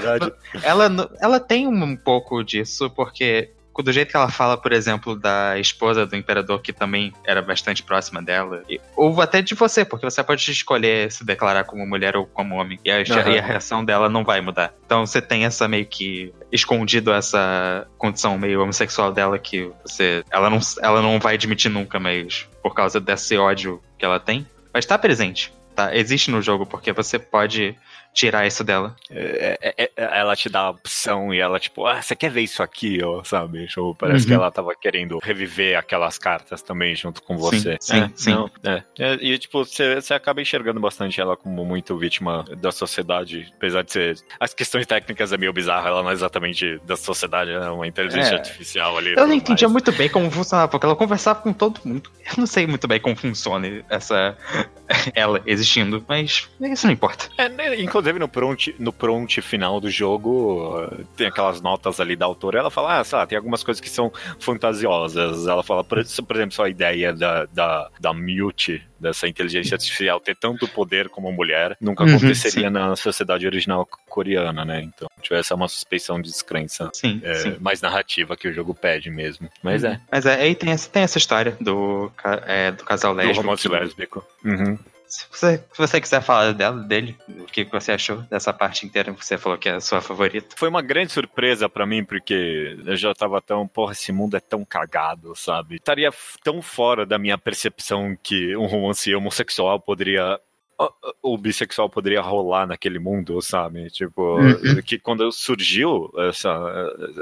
ela, ela tem um pouco disso, porque do jeito que ela fala, por exemplo, da esposa do imperador, que também era bastante próxima dela, e, ou até de você, porque você pode escolher se declarar como mulher ou como homem, e a, uhum. e a reação dela não vai mudar. Então você tem essa meio que escondido essa condição meio homossexual dela que você ela não, ela não vai admitir nunca, mas por causa desse ódio que ela tem, mas tá presente. Tá, existe no jogo porque você pode tirar isso dela. É, é, é, ela te dá a opção e ela, tipo, ah, você quer ver isso aqui, ó, sabe? Tipo, parece uhum. que ela tava querendo reviver aquelas cartas também junto com você. Sim, é, sim. Não, é. E, tipo, você, você acaba enxergando bastante ela como muito vítima da sociedade, apesar de ser. As questões técnicas é meio bizarro, ela não é exatamente da sociedade, é uma inteligência artificial ali. Eu não entendia mais. muito bem como funcionava, porque ela conversava com todo mundo. Eu não sei muito bem como funciona essa. ela existindo, mas isso não importa. É, né, inclusive no prompt, no prompt final do jogo, tem aquelas notas ali da autora, ela fala, ah, sei lá, tem algumas coisas que são fantasiosas. Ela fala, por, por exemplo, só a ideia da, da, da Mute, dessa inteligência artificial ter tanto poder como mulher, nunca uhum, aconteceria na sociedade original coreana, né? Então, tivesse uma suspeição de descrença sim, é, sim. mais narrativa que o jogo pede mesmo. Mas uhum. é. Mas é, aí tem essa, tem essa história do, é, do casal lésbico. Do romance lésbico. Uhum. Se você, se você quiser falar dela, dele, o que você achou dessa parte inteira que você falou que é a sua favorita? Foi uma grande surpresa para mim, porque eu já tava tão, porra, esse mundo é tão cagado, sabe? Estaria tão fora da minha percepção que um romance homossexual poderia o bissexual poderia rolar naquele mundo, sabe? Tipo, uhum. que quando surgiu essa,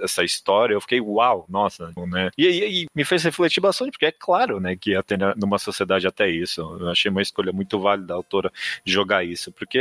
essa história, eu fiquei, uau, nossa, né? E, e, e, me fez refletir bastante, porque é claro, né, que ter numa sociedade até isso. Eu achei uma escolha muito válida da autora de jogar isso, porque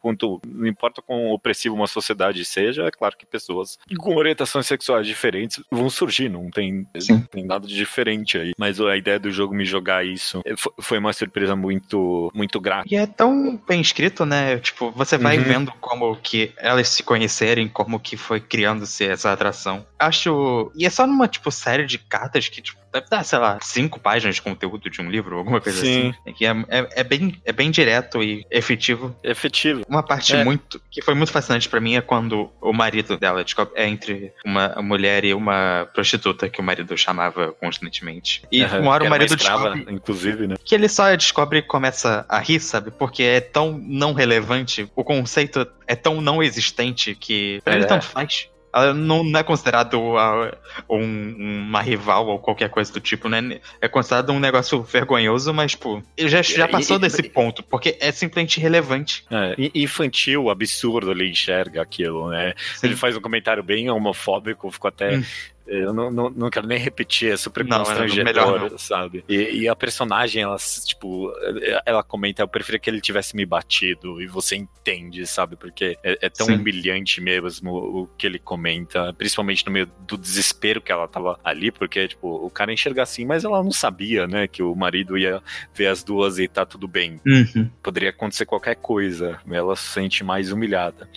quanto, não importa quão opressivo uma sociedade seja, é claro que pessoas com orientações sexuais diferentes vão surgir, não tem, não tem nada de diferente aí. Mas a ideia do jogo me jogar isso foi uma surpresa muito, muito grata. E é tão bem escrito, né? Tipo, você vai uhum. vendo como que elas se conhecerem, como que foi criando-se essa atração. Acho. E é só numa, tipo, série de cartas que, tipo, deve dar, sei lá, cinco páginas de conteúdo de um livro, alguma coisa Sim. assim. É que é, é, é, bem, é bem direto e efetivo. Efetivo. Uma parte é. muito. que foi muito fascinante para mim é quando o marido dela é entre uma mulher e uma prostituta que o marido chamava constantemente. E uhum. uma hora o marido escrava, descobre. Inclusive, né? Que ele só descobre e começa a rir, sabe? Porque é tão não relevante, o conceito é tão não existente que pra é. ele tanto faz. Ela não, não é considerado um, uma rival ou qualquer coisa do tipo, né? É considerado um negócio vergonhoso, mas, pô, ele já, já passou e, desse ponto, porque é simplesmente relevante. É, infantil, absurdo, ele enxerga aquilo, né? Sim. Ele faz um comentário bem homofóbico, ficou até hum. Eu não, não, não quero nem repetir, é super não, constrangedor, sabe? E, e, a personagem, ela, tipo, ela comenta, eu preferia que ele tivesse me batido, e você entende, sabe? Porque é, é tão Sim. humilhante mesmo o que ele comenta, principalmente no meio do desespero que ela tava ali, porque, tipo, o cara enxerga assim, mas ela não sabia, né, que o marido ia ver as duas e tá tudo bem. Uhum. Poderia acontecer qualquer coisa, ela se sente mais humilhada.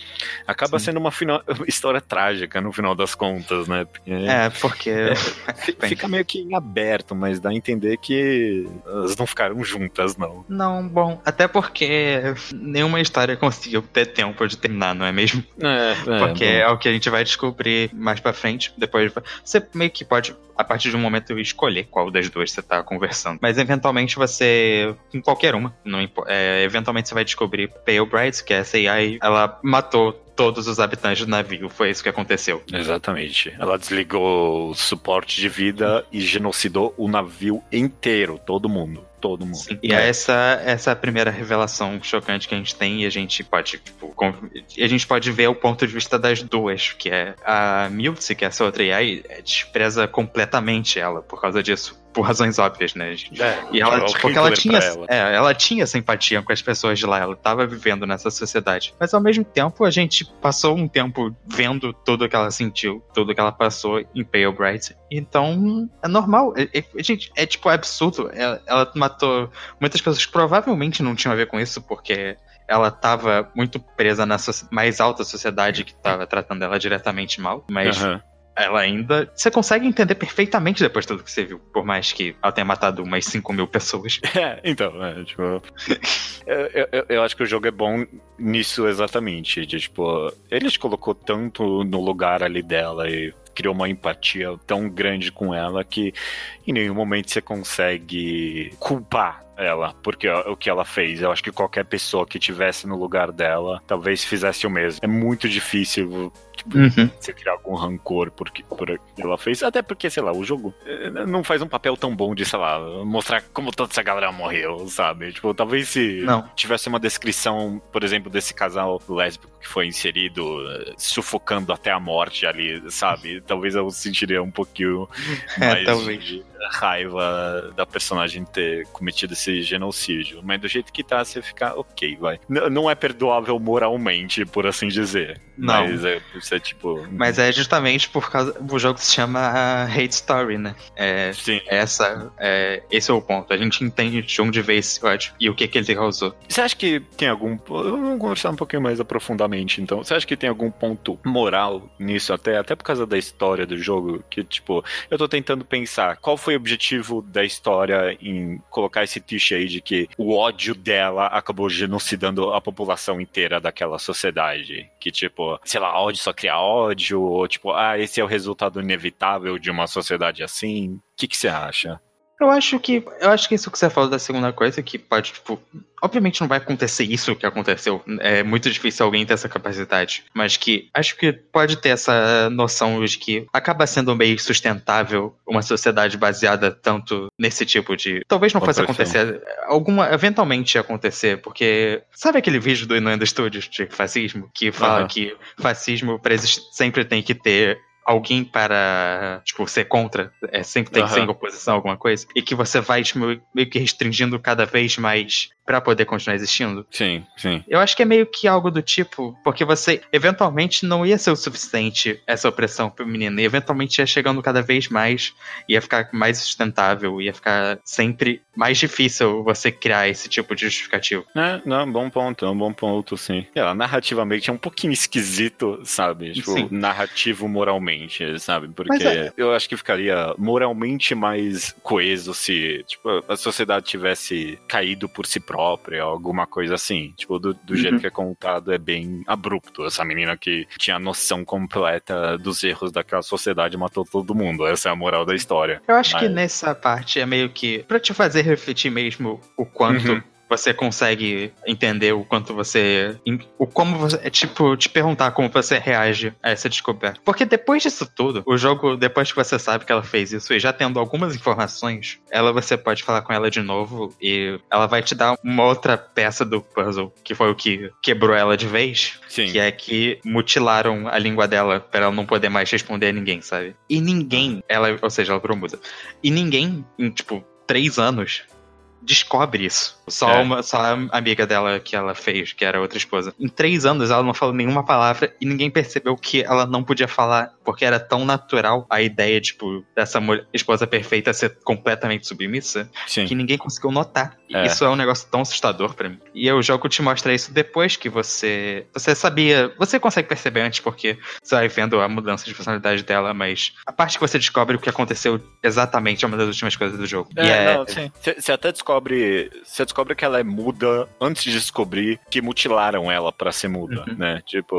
Acaba Sim. sendo uma final, história trágica, no final das contas, né? É, é, porque. É, fica meio que em aberto, mas dá a entender que elas não ficaram juntas, não. Não, bom, até porque nenhuma história conseguiu ter tempo de terminar, não é mesmo? É, é Porque bom. é o que a gente vai descobrir mais pra frente. Depois você meio que pode, a partir de um momento, escolher qual das duas você tá conversando. Mas eventualmente você. Com qualquer uma, não é, eventualmente você vai descobrir Pale Bright, que é essa AI, ela matou todos os habitantes do navio. Foi isso que aconteceu. Exatamente. Ela desligou o suporte de vida e genocidou o navio inteiro, todo mundo todo mundo. Sim. E é. essa, essa é a primeira revelação chocante que a gente tem e a gente pode, tipo, a gente pode ver o ponto de vista das duas, que é a Miltz, que é essa outra AI, despreza completamente ela por causa disso por razões óbvias, né? É, e ela, tipo, porque ela tinha, ela. É, ela tinha simpatia com as pessoas de lá, ela estava vivendo nessa sociedade. Mas ao mesmo tempo, a gente passou um tempo vendo tudo que ela sentiu, tudo que ela passou em Pale Bright. Então, é normal. É, é, gente, é tipo é absurdo. Ela, ela matou muitas pessoas que provavelmente não tinham a ver com isso, porque ela estava muito presa na mais alta sociedade que estava tratando ela diretamente mal, mas uhum ela ainda. Você consegue entender perfeitamente depois de tudo que você viu, por mais que ela tenha matado umas 5 mil pessoas. É, então, é, tipo. eu, eu, eu, acho que o jogo é bom nisso exatamente. De, tipo, ele te colocou tanto no lugar ali dela e criou uma empatia tão grande com ela que em nenhum momento você consegue culpar ela, porque o que ela fez. Eu acho que qualquer pessoa que tivesse no lugar dela talvez fizesse o mesmo. É muito difícil Tipo, Uhum. você criar algum rancor por, que- por ela fez. Até porque, sei lá, o jogo eh, não faz um papel tão bom de, sei lá, mostrar como toda essa galera morreu, sabe? Tipo, talvez se Não. tivesse uma descrição, por exemplo, desse casal lésbico que foi inserido sufocando até a morte ali, sabe? Talvez eu sentiria um pouquinho É, mais talvez. de raiva da personagem ter cometido esse genocídio. Mas do jeito que tá, você fica ok, vai. N- não é perdoável moralmente, por assim dizer. Não. Mas é, isso é tipo. Mas é justamente por causa. O jogo se chama Hate Story, né? É, Sim. essa, é, esse é o ponto. A gente entende de onde veio esse ódio e o que, que ele causou. Você acha que tem algum. Vamos conversar um pouquinho mais aprofundadamente, então. Você acha que tem algum ponto moral nisso, até, até por causa da história do jogo? Que, tipo, eu tô tentando pensar qual foi o objetivo da história em colocar esse clichê aí de que o ódio dela acabou genocidando a população inteira daquela sociedade. Que, tipo, sei lá, ódio só cria ódio, ou tipo, ah, esse é o resultado inevitável de uma sociedade assim. O que você acha? Eu acho que. Eu acho que isso que você falou da segunda coisa, que pode, tipo. Obviamente não vai acontecer isso que aconteceu. É muito difícil alguém ter essa capacidade. Mas que acho que pode ter essa noção de que acaba sendo meio sustentável uma sociedade baseada tanto nesse tipo de. Talvez não fosse Opressão. acontecer. Alguma. Eventualmente ia acontecer, porque. Sabe aquele vídeo do Inuendo Studios de fascismo? Que fala Aham. que fascismo sempre tem que ter alguém para, tipo, ser contra, é, sempre tem que ser em oposição a alguma coisa, e que você vai, tipo, meio que restringindo cada vez mais pra poder continuar existindo. Sim, sim. Eu acho que é meio que algo do tipo, porque você eventualmente não ia ser o suficiente essa opressão feminina, e eventualmente ia chegando cada vez mais, ia ficar mais sustentável, ia ficar sempre mais difícil você criar esse tipo de justificativo. É, não, bom ponto, é um bom ponto, sim. Lá, narrativamente é um pouquinho esquisito, sabe? Tipo, Sim. narrativo moralmente, sabe? Porque é- eu acho que ficaria moralmente mais coeso se, tipo, a sociedade tivesse caído por si própria, alguma coisa assim. Tipo, do, do Uhum. jeito que é contado é bem abrupto. Essa menina que tinha a noção completa dos erros daquela sociedade matou todo mundo. Essa é a moral da história. Eu acho que Mas- nessa parte é meio que pra te fazer refletir mesmo o quanto Uhum. Você consegue entender o quanto você. O como você. É tipo, te perguntar como você reage a essa descoberta. Porque depois disso tudo, o jogo, depois que você sabe que ela fez isso e já tendo algumas informações, ela você pode falar com ela de novo e ela vai te dar uma outra peça do puzzle, que foi o que quebrou ela de vez. Sim. Que é que mutilaram a língua dela pra ela não poder mais responder a ninguém, sabe? E ninguém, ela, ou seja, ela virou muda. E ninguém, em tipo, três anos, descobre isso. Só É. uma só a amiga dela que ela fez, que era outra esposa. Em três anos ela não falou nenhuma palavra e ninguém percebeu que ela não podia falar, porque era tão natural a ideia, tipo, dessa mulher, esposa perfeita ser completamente submissa, Sim. que ninguém conseguiu notar. É. Isso é um negócio tão assustador pra mim. E o jogo te mostra isso depois que você. Você sabia. Você consegue perceber antes, porque você vai vendo a mudança de personalidade dela, mas a parte que você descobre o que aconteceu exatamente é uma das últimas coisas do jogo. e É, é. não, sim. Você até descobre. Você descobre que ela é muda antes de descobrir que mutilaram ela pra ser muda, Uhum. né? Tipo,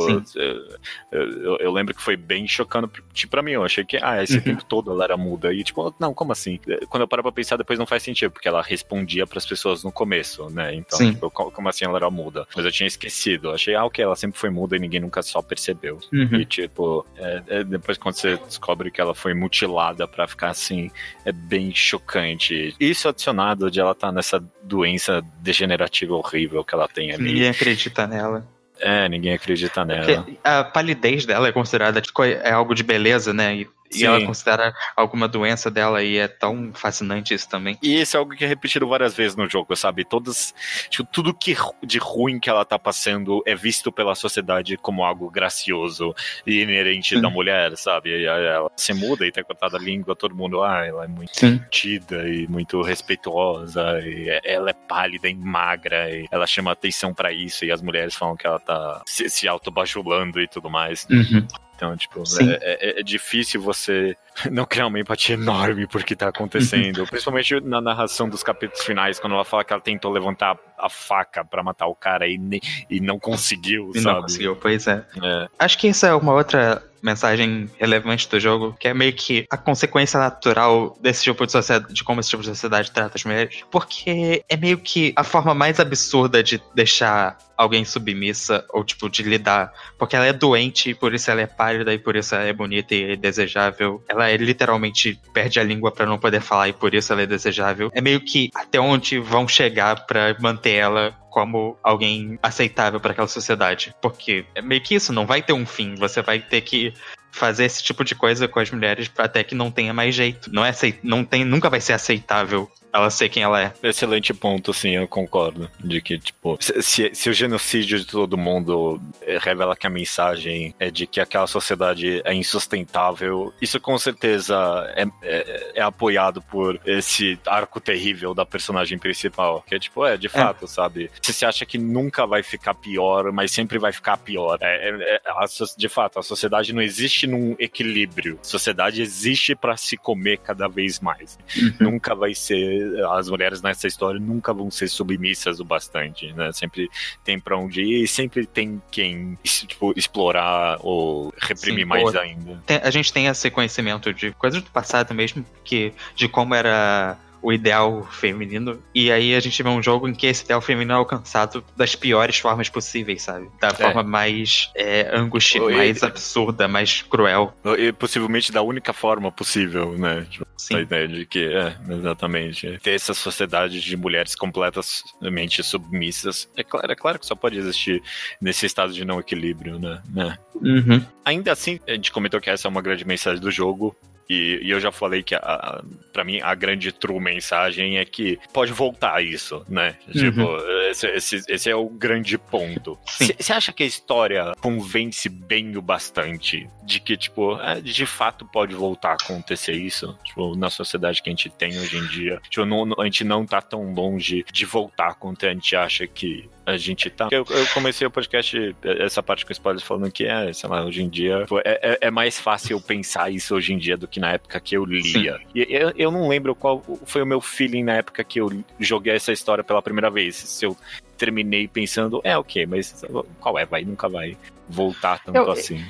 eu, eu- lembro que foi bem chocante tipo, pra mim. Eu achei que, ah, esse Uhum. tempo todo ela era muda. E, tipo, não, como assim? Quando eu paro pra pensar, depois não faz sentido, porque ela respondia pras pessoas no começo, né? Então, tipo, co- como assim ela era muda? Mas eu tinha esquecido. Eu achei, ah, ok, ela sempre foi muda e ninguém nunca só percebeu. Uhum. E tipo, é- é depois quando você descobre que ela foi mutilada pra ficar assim, é bem chocante. Isso adicionado de ela estar nessa doença degenerativa horrível que ela tem ali. Ninguém acredita nela. É, ninguém acredita nela. Porque a palidez dela é considerada tipo, é algo de beleza, né? E, e Sim. ela considera alguma doença dela e é tão fascinante isso também. E isso é algo que é repetido várias vezes no jogo, sabe? Todas. Tipo, tudo que de ruim que ela tá passando é visto pela sociedade como algo gracioso e inerente Sim. da mulher, sabe? E ela se muda e tem cortada a língua, todo mundo, ah, ela é muito Sim. tida e muito respeitosa, e é- ela é pálida e magra, e ela chama atenção pra isso, e as mulheres falam que ela tá se, se autobajulando e tudo mais. Uhum. Então, tipo, é, é- é difícil você não criar uma empatia enorme por que tá acontecendo. Principalmente na narração dos capítulos finais, quando ela fala que ela tentou levantar a faca pra matar o cara e, ne- e não conseguiu, E sabe? não conseguiu, pois é. É. Acho que isso é uma outra mensagem relevante do jogo, que é meio que a consequência natural desse tipo de sociedade, de como esse tipo de sociedade trata as mulheres. Porque é meio que a forma mais absurda de deixar alguém submissa ou tipo de lidar, porque ela é doente, por isso ela é pálida e por isso ela é bonita e desejável. Ela é literalmente perde a língua para não poder falar e por isso ela é desejável. É meio que até onde vão chegar para manter ela como alguém aceitável para aquela sociedade. Porque é meio que isso, não vai ter um fim. Você vai ter que fazer esse tipo de coisa com as mulheres até que não tenha mais jeito. Não é não tem, nunca vai ser aceitável ela ser quem ela é. Excelente ponto, sim, eu concordo. De que, tipo, se, se o genocídio de todo mundo revela que a mensagem é de que aquela sociedade é insustentável, isso com certeza é, é, é apoiado por esse arco terrível da personagem principal. Que é tipo, é, de é. fato, é. sabe? Você se acha que nunca vai ficar pior, mas sempre vai ficar pior. É, é, é a, de fato, a sociedade não existe num equilíbrio. A sociedade existe para se comer cada vez mais. Uhum. Nunca vai ser as mulheres nessa história nunca vão ser submissas o bastante, né? Sempre tem para onde ir e sempre tem quem tipo, explorar ou reprimir Sim, mais ainda. Tem, a gente tem esse conhecimento de coisas do passado mesmo, que de como era o ideal feminino. E aí a gente vê um jogo em que esse ideal feminino é alcançado das piores formas possíveis, sabe? Da é. forma mais é, angústia, mais absurda, mais cruel. E possivelmente da única forma possível, né? Tipo, Sim. A ideia de que, é, exatamente. Ter essa sociedade de mulheres completamente submissas. É claro, é claro que só pode existir nesse estado de não equilíbrio, né? né? Uhum. Ainda assim, a gente comentou que essa é uma grande mensagem do jogo. E, e, eu já falei que, a, pra mim, a grande true mensagem é que pode voltar isso, né? Tipo, uhum. Tipo, esse, esse, esse, é o grande ponto. Você acha que a história convence bem o bastante de que, tipo, é, de fato pode voltar a acontecer isso? Tipo, na sociedade que a gente tem hoje em dia. Tipo, não, a gente não tá tão longe de voltar quanto a gente acha que a gente tá. Eu, eu, comecei o podcast, essa parte com spoilers, falando que é, sei lá, hoje em dia é, é, é, mais fácil eu pensar isso hoje em dia do que na época que eu lia. Sim. E eu, eu não lembro qual foi o meu feeling na época que eu joguei essa história pela primeira vez. Se eu terminei pensando, é ok, mas qual é? Vai, nunca vai voltar tanto eu, assim.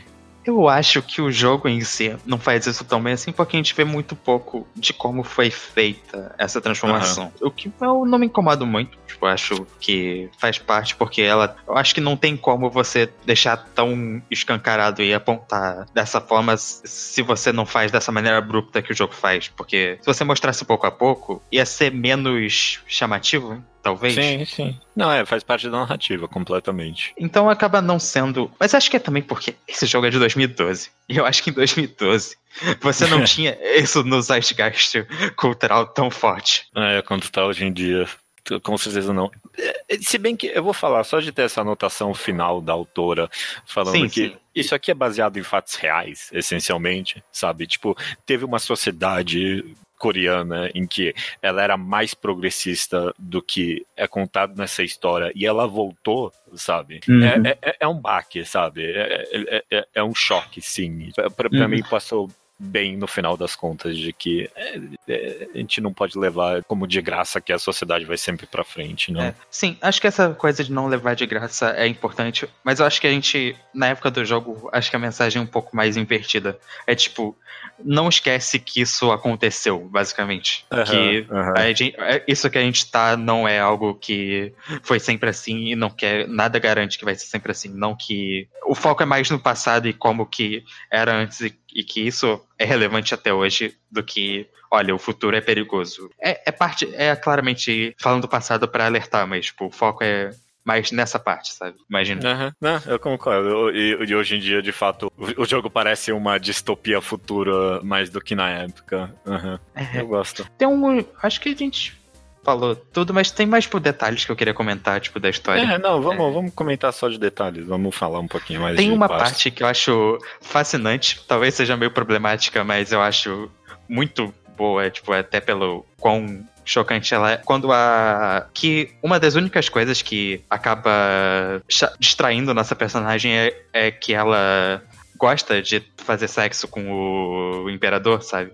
Eu acho que o jogo em si não faz isso tão bem assim, porque a gente vê muito pouco de como foi feita essa transformação. Uhum. O que eu não me incomodo muito, tipo, acho que faz parte, porque ela. Eu acho que não tem como você deixar tão escancarado e apontar dessa forma se você não faz dessa maneira abrupta que o jogo faz. Porque se você mostrasse pouco a pouco, ia ser menos chamativo talvez. Sim, sim. Não, é, faz parte da narrativa, completamente. Então acaba não sendo. Mas acho que é também porque esse jogo é de 2012. E eu acho que em 2012 você não tinha isso no zeitgeist cultural tão forte. É, quanto tá hoje em dia. Com certeza não. É, se bem que eu vou falar só de ter essa anotação final da autora falando sim, que sim. isso aqui é baseado em fatos reais, essencialmente, sabe? Tipo, teve uma sociedade coreana em que ela era mais progressista do que é contado nessa história e ela voltou, sabe? Uhum. É, é, é, um baque, sabe? É, é, é, é um choque, sim. Pra uhum. mim passou bem no final das contas de que é, é, a gente não pode levar como de graça que a sociedade vai sempre para frente, não? É, sim, acho que essa coisa de não levar de graça é importante, mas eu acho que a gente na época do jogo acho que a mensagem é um pouco mais invertida. É tipo, não esquece que isso aconteceu, basicamente. Uhum, que uhum. Gente, é, isso que a gente tá não é algo que foi sempre assim e não quer nada garante que vai ser sempre assim, não que o foco é mais no passado e como que era antes e e que isso é relevante até hoje do que, olha, o futuro é perigoso. É, é parte, é claramente falando do passado para alertar, mas tipo, o foco é mais nessa parte, sabe? Imagina. Uhum. Não, eu concordo. E, hoje em dia, de fato, o, jogo parece uma distopia futura mais do que na época. Uhum. Eu gosto. Tem um. Acho que a gente falou tudo, mas tem mais por detalhes que eu queria comentar, tipo, da história. É, não, vamos, é. vamos comentar só de detalhes, vamos falar um pouquinho mais Tem uma parte que eu acho fascinante, talvez seja meio problemática, mas eu acho muito boa, tipo, até pelo quão chocante ela é quando a que uma das únicas coisas que acaba distraindo nossa personagem é, é que ela gosta de fazer sexo com o imperador, sabe?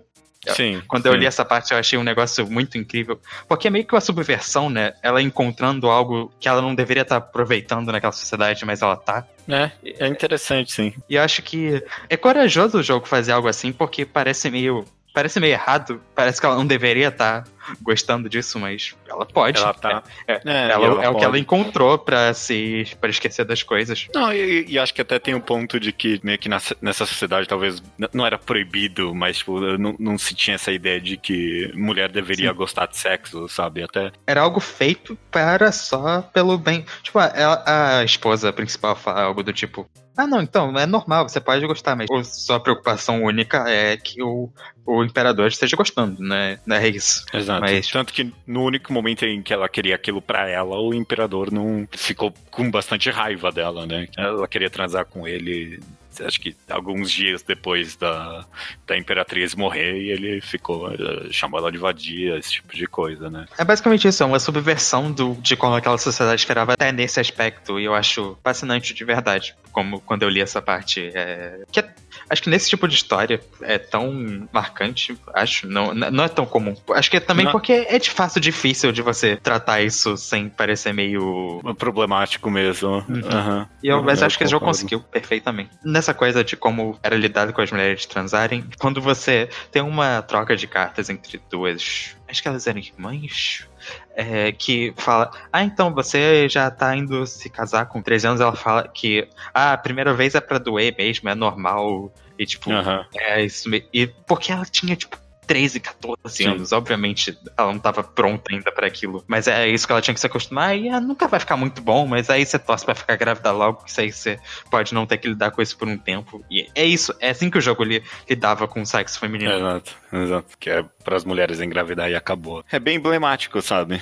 Sim. Quando sim. eu li essa parte, eu achei um negócio muito incrível. Porque é meio que uma subversão, né? Ela encontrando algo que ela não deveria estar aproveitando naquela sociedade, mas ela tá. É, é interessante, sim. E eu acho que é corajoso o jogo fazer algo assim, porque parece meio. Parece meio errado. Parece que ela não deveria estar gostando disso, mas ela pode. Ela tá. É, é, ela, ela é o que ela encontrou pra se para esquecer das coisas. Não, e, e, acho que até tem um ponto de que meio que nessa, nessa sociedade talvez não era proibido, mas tipo, não, não se tinha essa ideia de que mulher deveria Sim. gostar de sexo, sabe? Até. Era algo feito para só pelo bem. Tipo, ela, a esposa principal fala algo do tipo: ah, não, então, é normal, você pode gostar, mas sua preocupação única é que o, o imperador esteja gostando, né? Não é isso. Exato. Mas... Tanto que no único momento em que ela queria aquilo para ela, o imperador não ficou com bastante raiva dela, né? Ela queria transar com ele acho que alguns dias depois da, da Imperatriz morrer, e ele ficou, eh, chamou ela de vadia, esse tipo de coisa, né? É basicamente isso, é uma subversão do, de como aquela sociedade esperava até nesse aspecto, e eu acho fascinante de verdade, como quando eu li essa parte. É, que é, acho que nesse tipo de história é tão marcante, acho, não, não é tão comum. Acho que é também não. porque é de fácil difícil de você tratar isso sem parecer meio. Problemático mesmo. Uhum. Uhum. E eu, mas eu acho que ele já conseguiu perfeitamente. Nessa coisa de como era lidado com as mulheres transarem, quando você tem uma troca de cartas entre duas. Acho que elas eram irmãs. É, que fala: Ah, então você já tá indo se casar com 13 anos. Ela fala que ah, a primeira vez é pra doer mesmo, é normal. E tipo, uhum. é isso mesmo. E porque ela tinha, tipo, 13, 14 Sim. anos. Obviamente, ela não estava pronta ainda para aquilo. Mas é isso que ela tinha que se acostumar e ah, nunca vai ficar muito bom, mas aí você torce pra ficar grávida logo, que isso aí você pode não ter que lidar com isso por um tempo. E é isso, é assim que o jogo lidava com o sexo feminino. Exato, exato. Que é para as mulheres engravidar e acabou. É bem emblemático, sabe?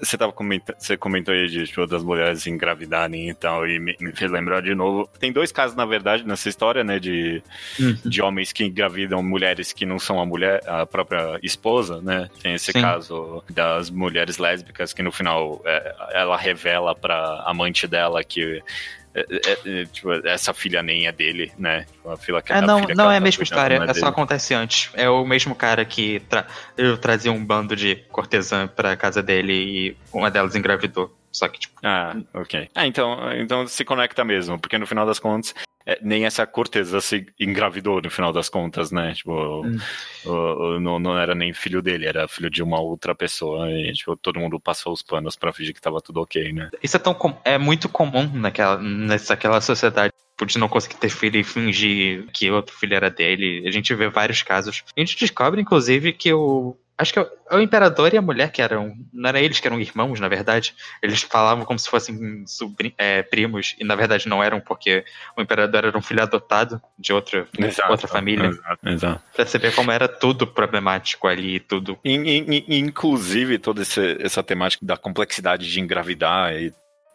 Você tava comentando, você comentou aí de tipo, das mulheres engravidarem e tal, e me, me, fez lembrar de novo. Tem dois casos, na verdade, nessa história, né? De, uhum. de homens que engravidam mulheres que não são a mulher, a própria esposa, né? Tem esse Sim. caso das mulheres lésbicas que no final é, ela revela pra amante dela que é, é, é, tipo, essa filha nem é dele, né? Tipo, a filha que é, não, filha não é a mesma história, é, só acontece antes. É o mesmo cara que tra eu trazia um bando de cortesã pra casa dele e uma delas engravidou. Só que, tipo. Ah, ok. Ah, então, então se conecta mesmo, porque no final das contas, nem essa cortesa se engravidou no final das contas, né? Tipo, hum. o, o, não, não era nem filho dele, era filho de uma outra pessoa. E tipo, todo mundo passou os panos pra fingir que tava tudo ok, né? Isso é, tão é muito comum naquela, nessa sociedade de não conseguir ter filho e fingir que outro filho era dele. A gente vê vários casos. A gente descobre, inclusive, que o Acho que é, o imperador e a mulher que eram. Não era eles que eram irmãos, na verdade. Eles falavam como se fossem sobrin, é, primos, e na verdade não eram, porque o imperador era um filho adotado de outra, exato, outra família. Exato, exato. Pra você ver como era tudo problemático ali, tudo. inclusive, toda essa temática da complexidade de engravidar e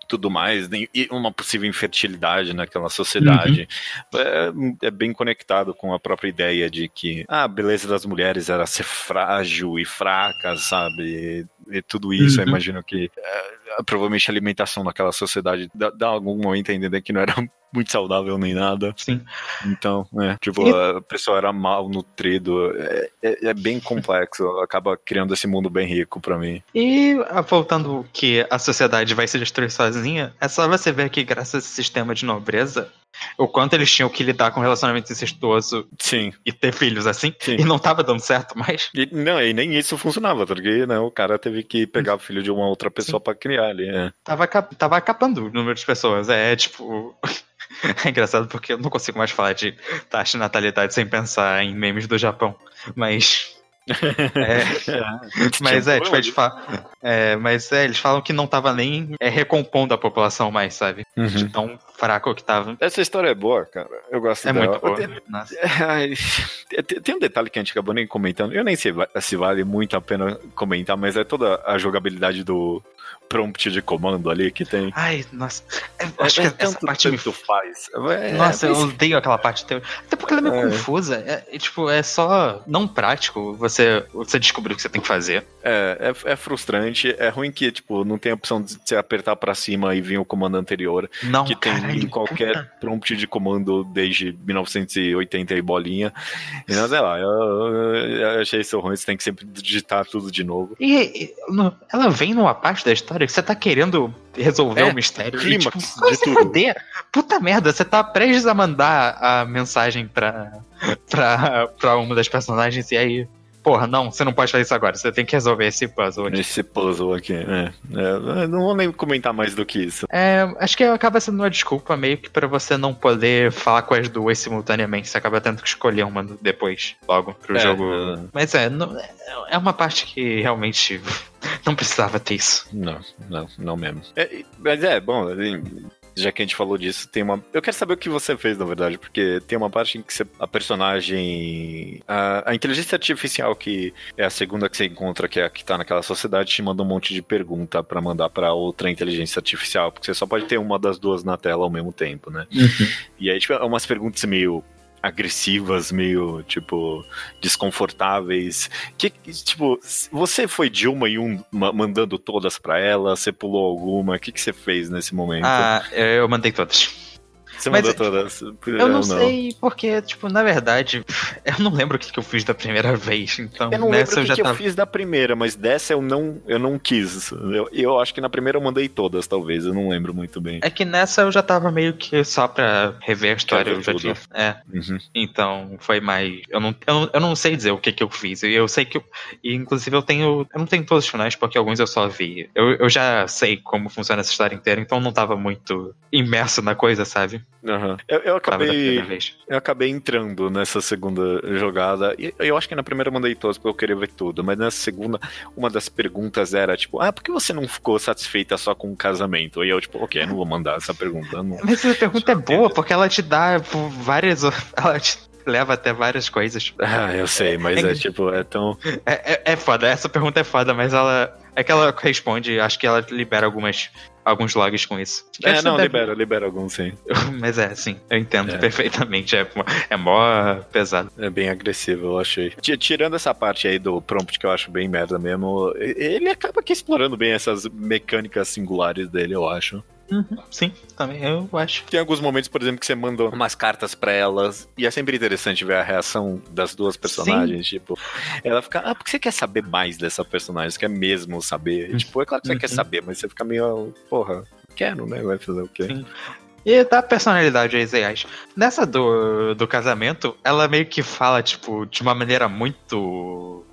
tudo mais, e uma possível infertilidade naquela sociedade. Uhum. É, é, bem conectado com a própria ideia de que ah, a beleza das mulheres era ser frágil e fraca, sabe? E, e tudo isso, uhum. eu imagino que é, provavelmente a alimentação naquela sociedade dá, dá algum momento a entender que não era muito saudável nem nada. Sim. Então, é, tipo, e... a pessoa era mal nutrido. É, é, é, bem complexo. Acaba criando esse mundo bem rico para mim. E ah, voltando que a sociedade vai se destruir sozinha, é só você ver que graças a esse sistema de nobreza, o quanto eles tinham que lidar com relacionamento incestuoso Sim. e ter filhos assim, Sim. e não tava dando certo mais. E, não, e nem isso funcionava, porque né, o cara teve que pegar o filho de uma outra pessoa para criar ali. É. Tava, tava acabando o número de pessoas. É tipo. É engraçado porque eu não consigo mais falar de taxa de natalidade sem pensar em memes do Japão. Mas. É, mas é, tipo, eles falam, é, mas é, eles falam que não tava nem é, recompondo a população mais, sabe? Uhum. De tão fraco que tava. Essa história é boa, cara. Eu gosto é dela. muito boa. Tem, tem um detalhe que a gente acabou nem comentando. Eu nem sei se vale muito a pena comentar, mas é toda a jogabilidade do, prompt de comando ali que tem. Ai, nossa. Eu é, acho é, que essa parte me faz. É, nossa, eu odeio aquela parte. Até porque ela é meio confusa. É, tipo, é só não prático você, você descobrir o que você tem que fazer. É, é, frustrante. É ruim que, tipo, não tem a opção de você apertar para cima e vir o comando anterior. Não, Que tem caralho, em qualquer puta. prompt de comando desde 1980 e bolinha. E não sei lá, eu, eu achei isso ruim. Você tem que sempre digitar tudo de novo. E, e ela vem numa parte da história que você tá querendo resolver é, o mistério. Clímax tipo, de tudo. Foder. Puta merda, você tá prestes a mandar a mensagem pra, pra, pra uma das personagens e aí porra, não, você não pode fazer isso agora, você tem que resolver esse puzzle aqui. Esse puzzle aqui, é. é não vou nem comentar mais do que isso. É, acho que acaba sendo uma desculpa meio que para você não poder falar com as duas simultaneamente. Você acaba tendo que escolher uma depois, logo, pro é, jogo. É. Mas é, não, é uma parte que realmente não precisava ter isso. Não, não, não mesmo. É, mas é, bom, assim, já que a gente falou disso, tem uma. Eu quero saber o que você fez, na verdade, porque tem uma parte em que você... a personagem. A... a, inteligência artificial, que é a segunda que você encontra, que é a que tá naquela sociedade, te manda um monte de pergunta para mandar para outra inteligência artificial, porque você só pode ter uma das duas na tela ao mesmo tempo, né? Uhum. E aí, tipo, é umas perguntas meio agressivas, meio, tipo, desconfortáveis. Que, tipo, você foi de uma em um mandando todas para ela? Você pulou alguma? O que, que você fez nesse momento? Ah, eu mandei todas. Você Mas mandou todas. Eu não, não, sei, porque, tipo, na verdade, eu não lembro o que, que eu fiz da primeira vez. Então, eu não nessa lembro o que, que tava... eu fiz da primeira, mas dessa eu não, eu não quis. Eu, eu acho que na primeira eu mandei todas, talvez. Eu não lembro muito bem. É que nessa eu já tava meio que só pra rever a história. Eu já tinha. É. Uhum. Então, foi mais. Eu não, eu, não, eu não sei dizer o que, que eu fiz. Eu sei que. Eu, e, inclusive, eu tenho. Eu não tenho todos os finais, porque alguns eu só vi. Eu, eu já sei como funciona essa história inteira, então não tava muito imerso na coisa, sabe? Uhum. Eu, eu acabei. Eu acabei entrando nessa segunda jogada. E eu acho que na primeira eu mandei todos porque eu queria ver tudo. Mas nessa segunda, uma das perguntas era, tipo, ah, por que você não ficou satisfeita só com o casamento? E eu, tipo, ok, não vou mandar essa pergunta. Não... Mas essa pergunta é boa, porque ela te dá várias. Ela te leva até várias coisas. Ah, eu sei, mas é, é tipo, é tão. É, é, é foda, essa pergunta é foda, mas ela. É que ela responde, acho que ela libera algumas alguns logs com isso. É, não, deve... libera, libera alguns, sim. Mas é, sim, eu entendo é. perfeitamente. É, é mó pesado. É bem agressivo, eu achei. Tirando essa parte aí do prompt que eu acho bem merda mesmo, ele acaba aqui explorando bem essas mecânicas singulares dele, eu acho. Uhum, sim, também eu acho. Tem alguns momentos, por exemplo, que você mandou umas cartas para elas e é sempre interessante ver a reação das duas personagens. Sim. Tipo, ela fica, ah, por que você quer saber mais dessa personagem? Você quer mesmo saber? Uhum. Tipo, é claro que você uhum. quer saber, mas você fica meio, porra, quero, né? Vai fazer o quê? Sim. E da personalidade Isaias. Nessa do, do casamento, ela meio que fala, tipo, de uma maneira muito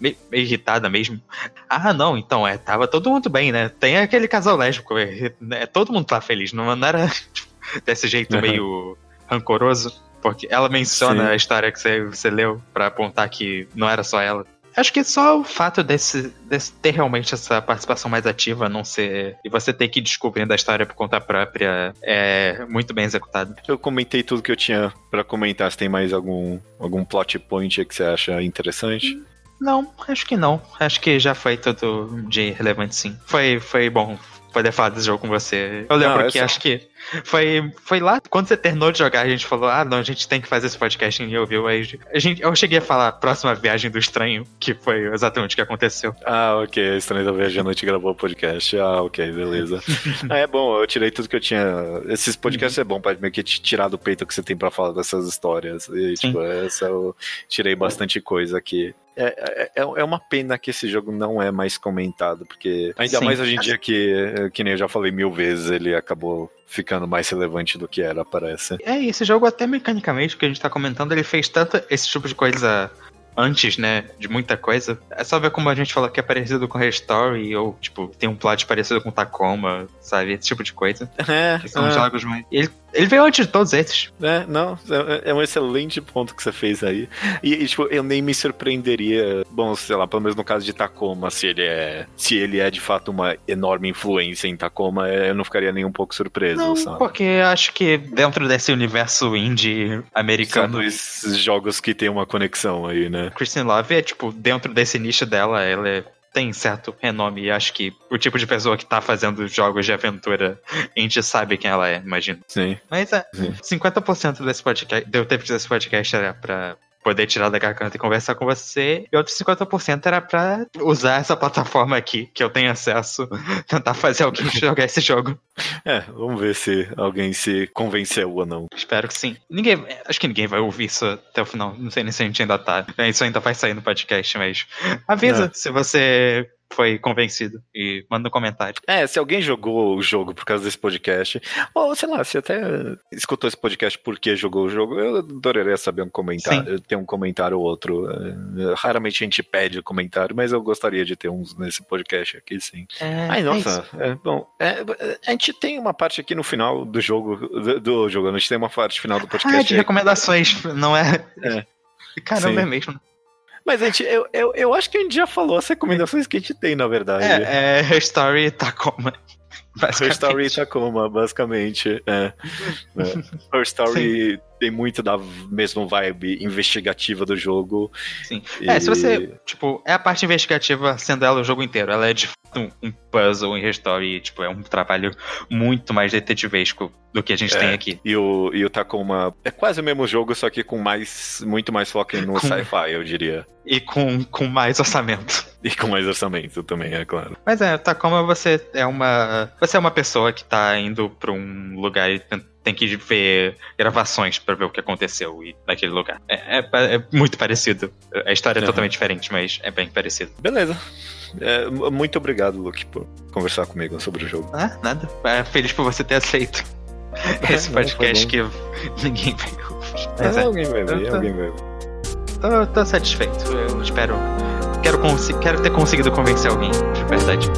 meio, meio, irritada mesmo. Ah, não, então, é, tava todo mundo bem, né? Tem aquele casal lésbico, é, é todo mundo tá feliz, não, não era tipo, desse jeito uhum. meio rancoroso. Porque ela menciona Sim. a história que você, você leu para apontar que não era só ela. Acho que só o fato desse, desse, ter realmente essa participação mais ativa, não ser. e você ter que ir descobrindo a história por conta própria é muito bem executado. Eu comentei tudo que eu tinha para comentar. Se tem mais algum, algum plot point que você acha interessante? Não, acho que não. Acho que já foi tudo de relevante, sim. Foi, foi bom poder falar desse jogo com você. Eu lembro não, que acho que foi, foi lá, quando você terminou de jogar, a gente falou: ah, não, a gente tem que fazer esse podcast. E ouviu. Aí a gente, eu cheguei a falar próxima viagem do estranho, que foi exatamente o que aconteceu. Ah, ok. Estranho da Viagem à Noite gravou o podcast. Ah, ok, beleza. ah, é bom, eu tirei tudo que eu tinha. Esses podcasts uhum. é bom pra meio que tirar do peito o que você tem pra falar dessas histórias. E, tipo, essa eu tirei bastante coisa aqui. É, é, é, é uma pena que esse jogo não é mais comentado, porque ainda Sim. mais hoje em dia que, que nem eu já falei mil vezes, ele acabou ficando mais relevante do que era, parece. É, esse jogo até mecanicamente, que a gente tá comentando, ele fez tanto esse tipo de coisa antes, né, de muita coisa. É só ver como a gente falou que é parecido com Restore, ou, tipo, tem um plot parecido com Tacoma, sabe? Esse tipo de coisa. É. Que são é. jogos mais. Ele ele veio antes de todos esses. É, não, é, é um excelente ponto que você fez aí. E, e, tipo, eu nem me surpreenderia, bom, sei lá, pelo menos no caso de Tacoma, se ele é, se ele é de fato uma enorme influência em Tacoma, é, eu não ficaria nem um pouco surpreso, não, sabe? Porque acho que dentro desse universo indie americano. São esses jogos que tem uma conexão aí, né? Christine Love é, tipo, dentro desse nicho dela, ela é tem certo renome e acho que o tipo de pessoa que tá fazendo jogos de aventura, a gente sabe quem ela é, imagino. Sim. Mas é, Sim. 50% desse podcast, deu tempo desse podcast era pra poder tirar da garganta e conversar com você. E outro 50% era pra usar essa plataforma aqui, que eu tenho acesso, tentar fazer alguém jogar esse jogo. É, vamos ver se alguém se convenceu ou não. Espero que sim. Ninguém, acho que ninguém vai ouvir isso até o final. Não sei nem se a gente ainda tá. Isso ainda vai sair no podcast, mas avisa é. se você foi convencido e manda um comentário. É, se alguém jogou o jogo por causa desse podcast, ou sei lá, se até escutou esse podcast porque jogou o jogo, eu adoraria saber um comentário, ter um comentário ou outro. É, raramente a gente pede comentário, mas eu gostaria de ter uns nesse podcast aqui, sim. É, Ai, nossa, é, bom, é, a gente tem uma parte aqui no final do jogo, do, do, jogo, a gente tem uma parte final do podcast. Ah, de recomendações, não é? É. Caramba, sim. é mesmo. Mas a gente, eu, eu, eu acho que a gente já falou as recomendações que a gente tem, na verdade. É, é Story Tacoma. Her Story Tacoma, basicamente. É. é. Her Story Sim. tem muito da mesma vibe investigativa do jogo. Sim. E... É, se você. Tipo, é a parte investigativa sendo ela o jogo inteiro. Ela é de um, um puzzle em Her Story. Tipo, é um trabalho muito mais detetivesco do que a gente é, tem aqui. E o, e o Tacoma é quase o mesmo jogo, só que com mais muito mais foco no sci-fi, eu diria. E com, com mais orçamento. E com mais orçamento também, é claro. Mas é, Tacoma você é uma. Você é uma pessoa que tá indo pra um lugar e tem que ver gravações para ver o que aconteceu naquele lugar. É, é, é, muito parecido. A história é uhum. totalmente diferente, mas é bem parecido. Beleza. É, muito obrigado, Luke, por conversar comigo sobre o jogo. Ah, nada. É, feliz por você ter aceito. Esse podcast que ninguém vai ouvir. Mas é, alguém vai ver, tô, alguém vai ver. Tô, tô satisfeito. Eu espero. Quero, quero ter conseguido convencer alguém, de verdade.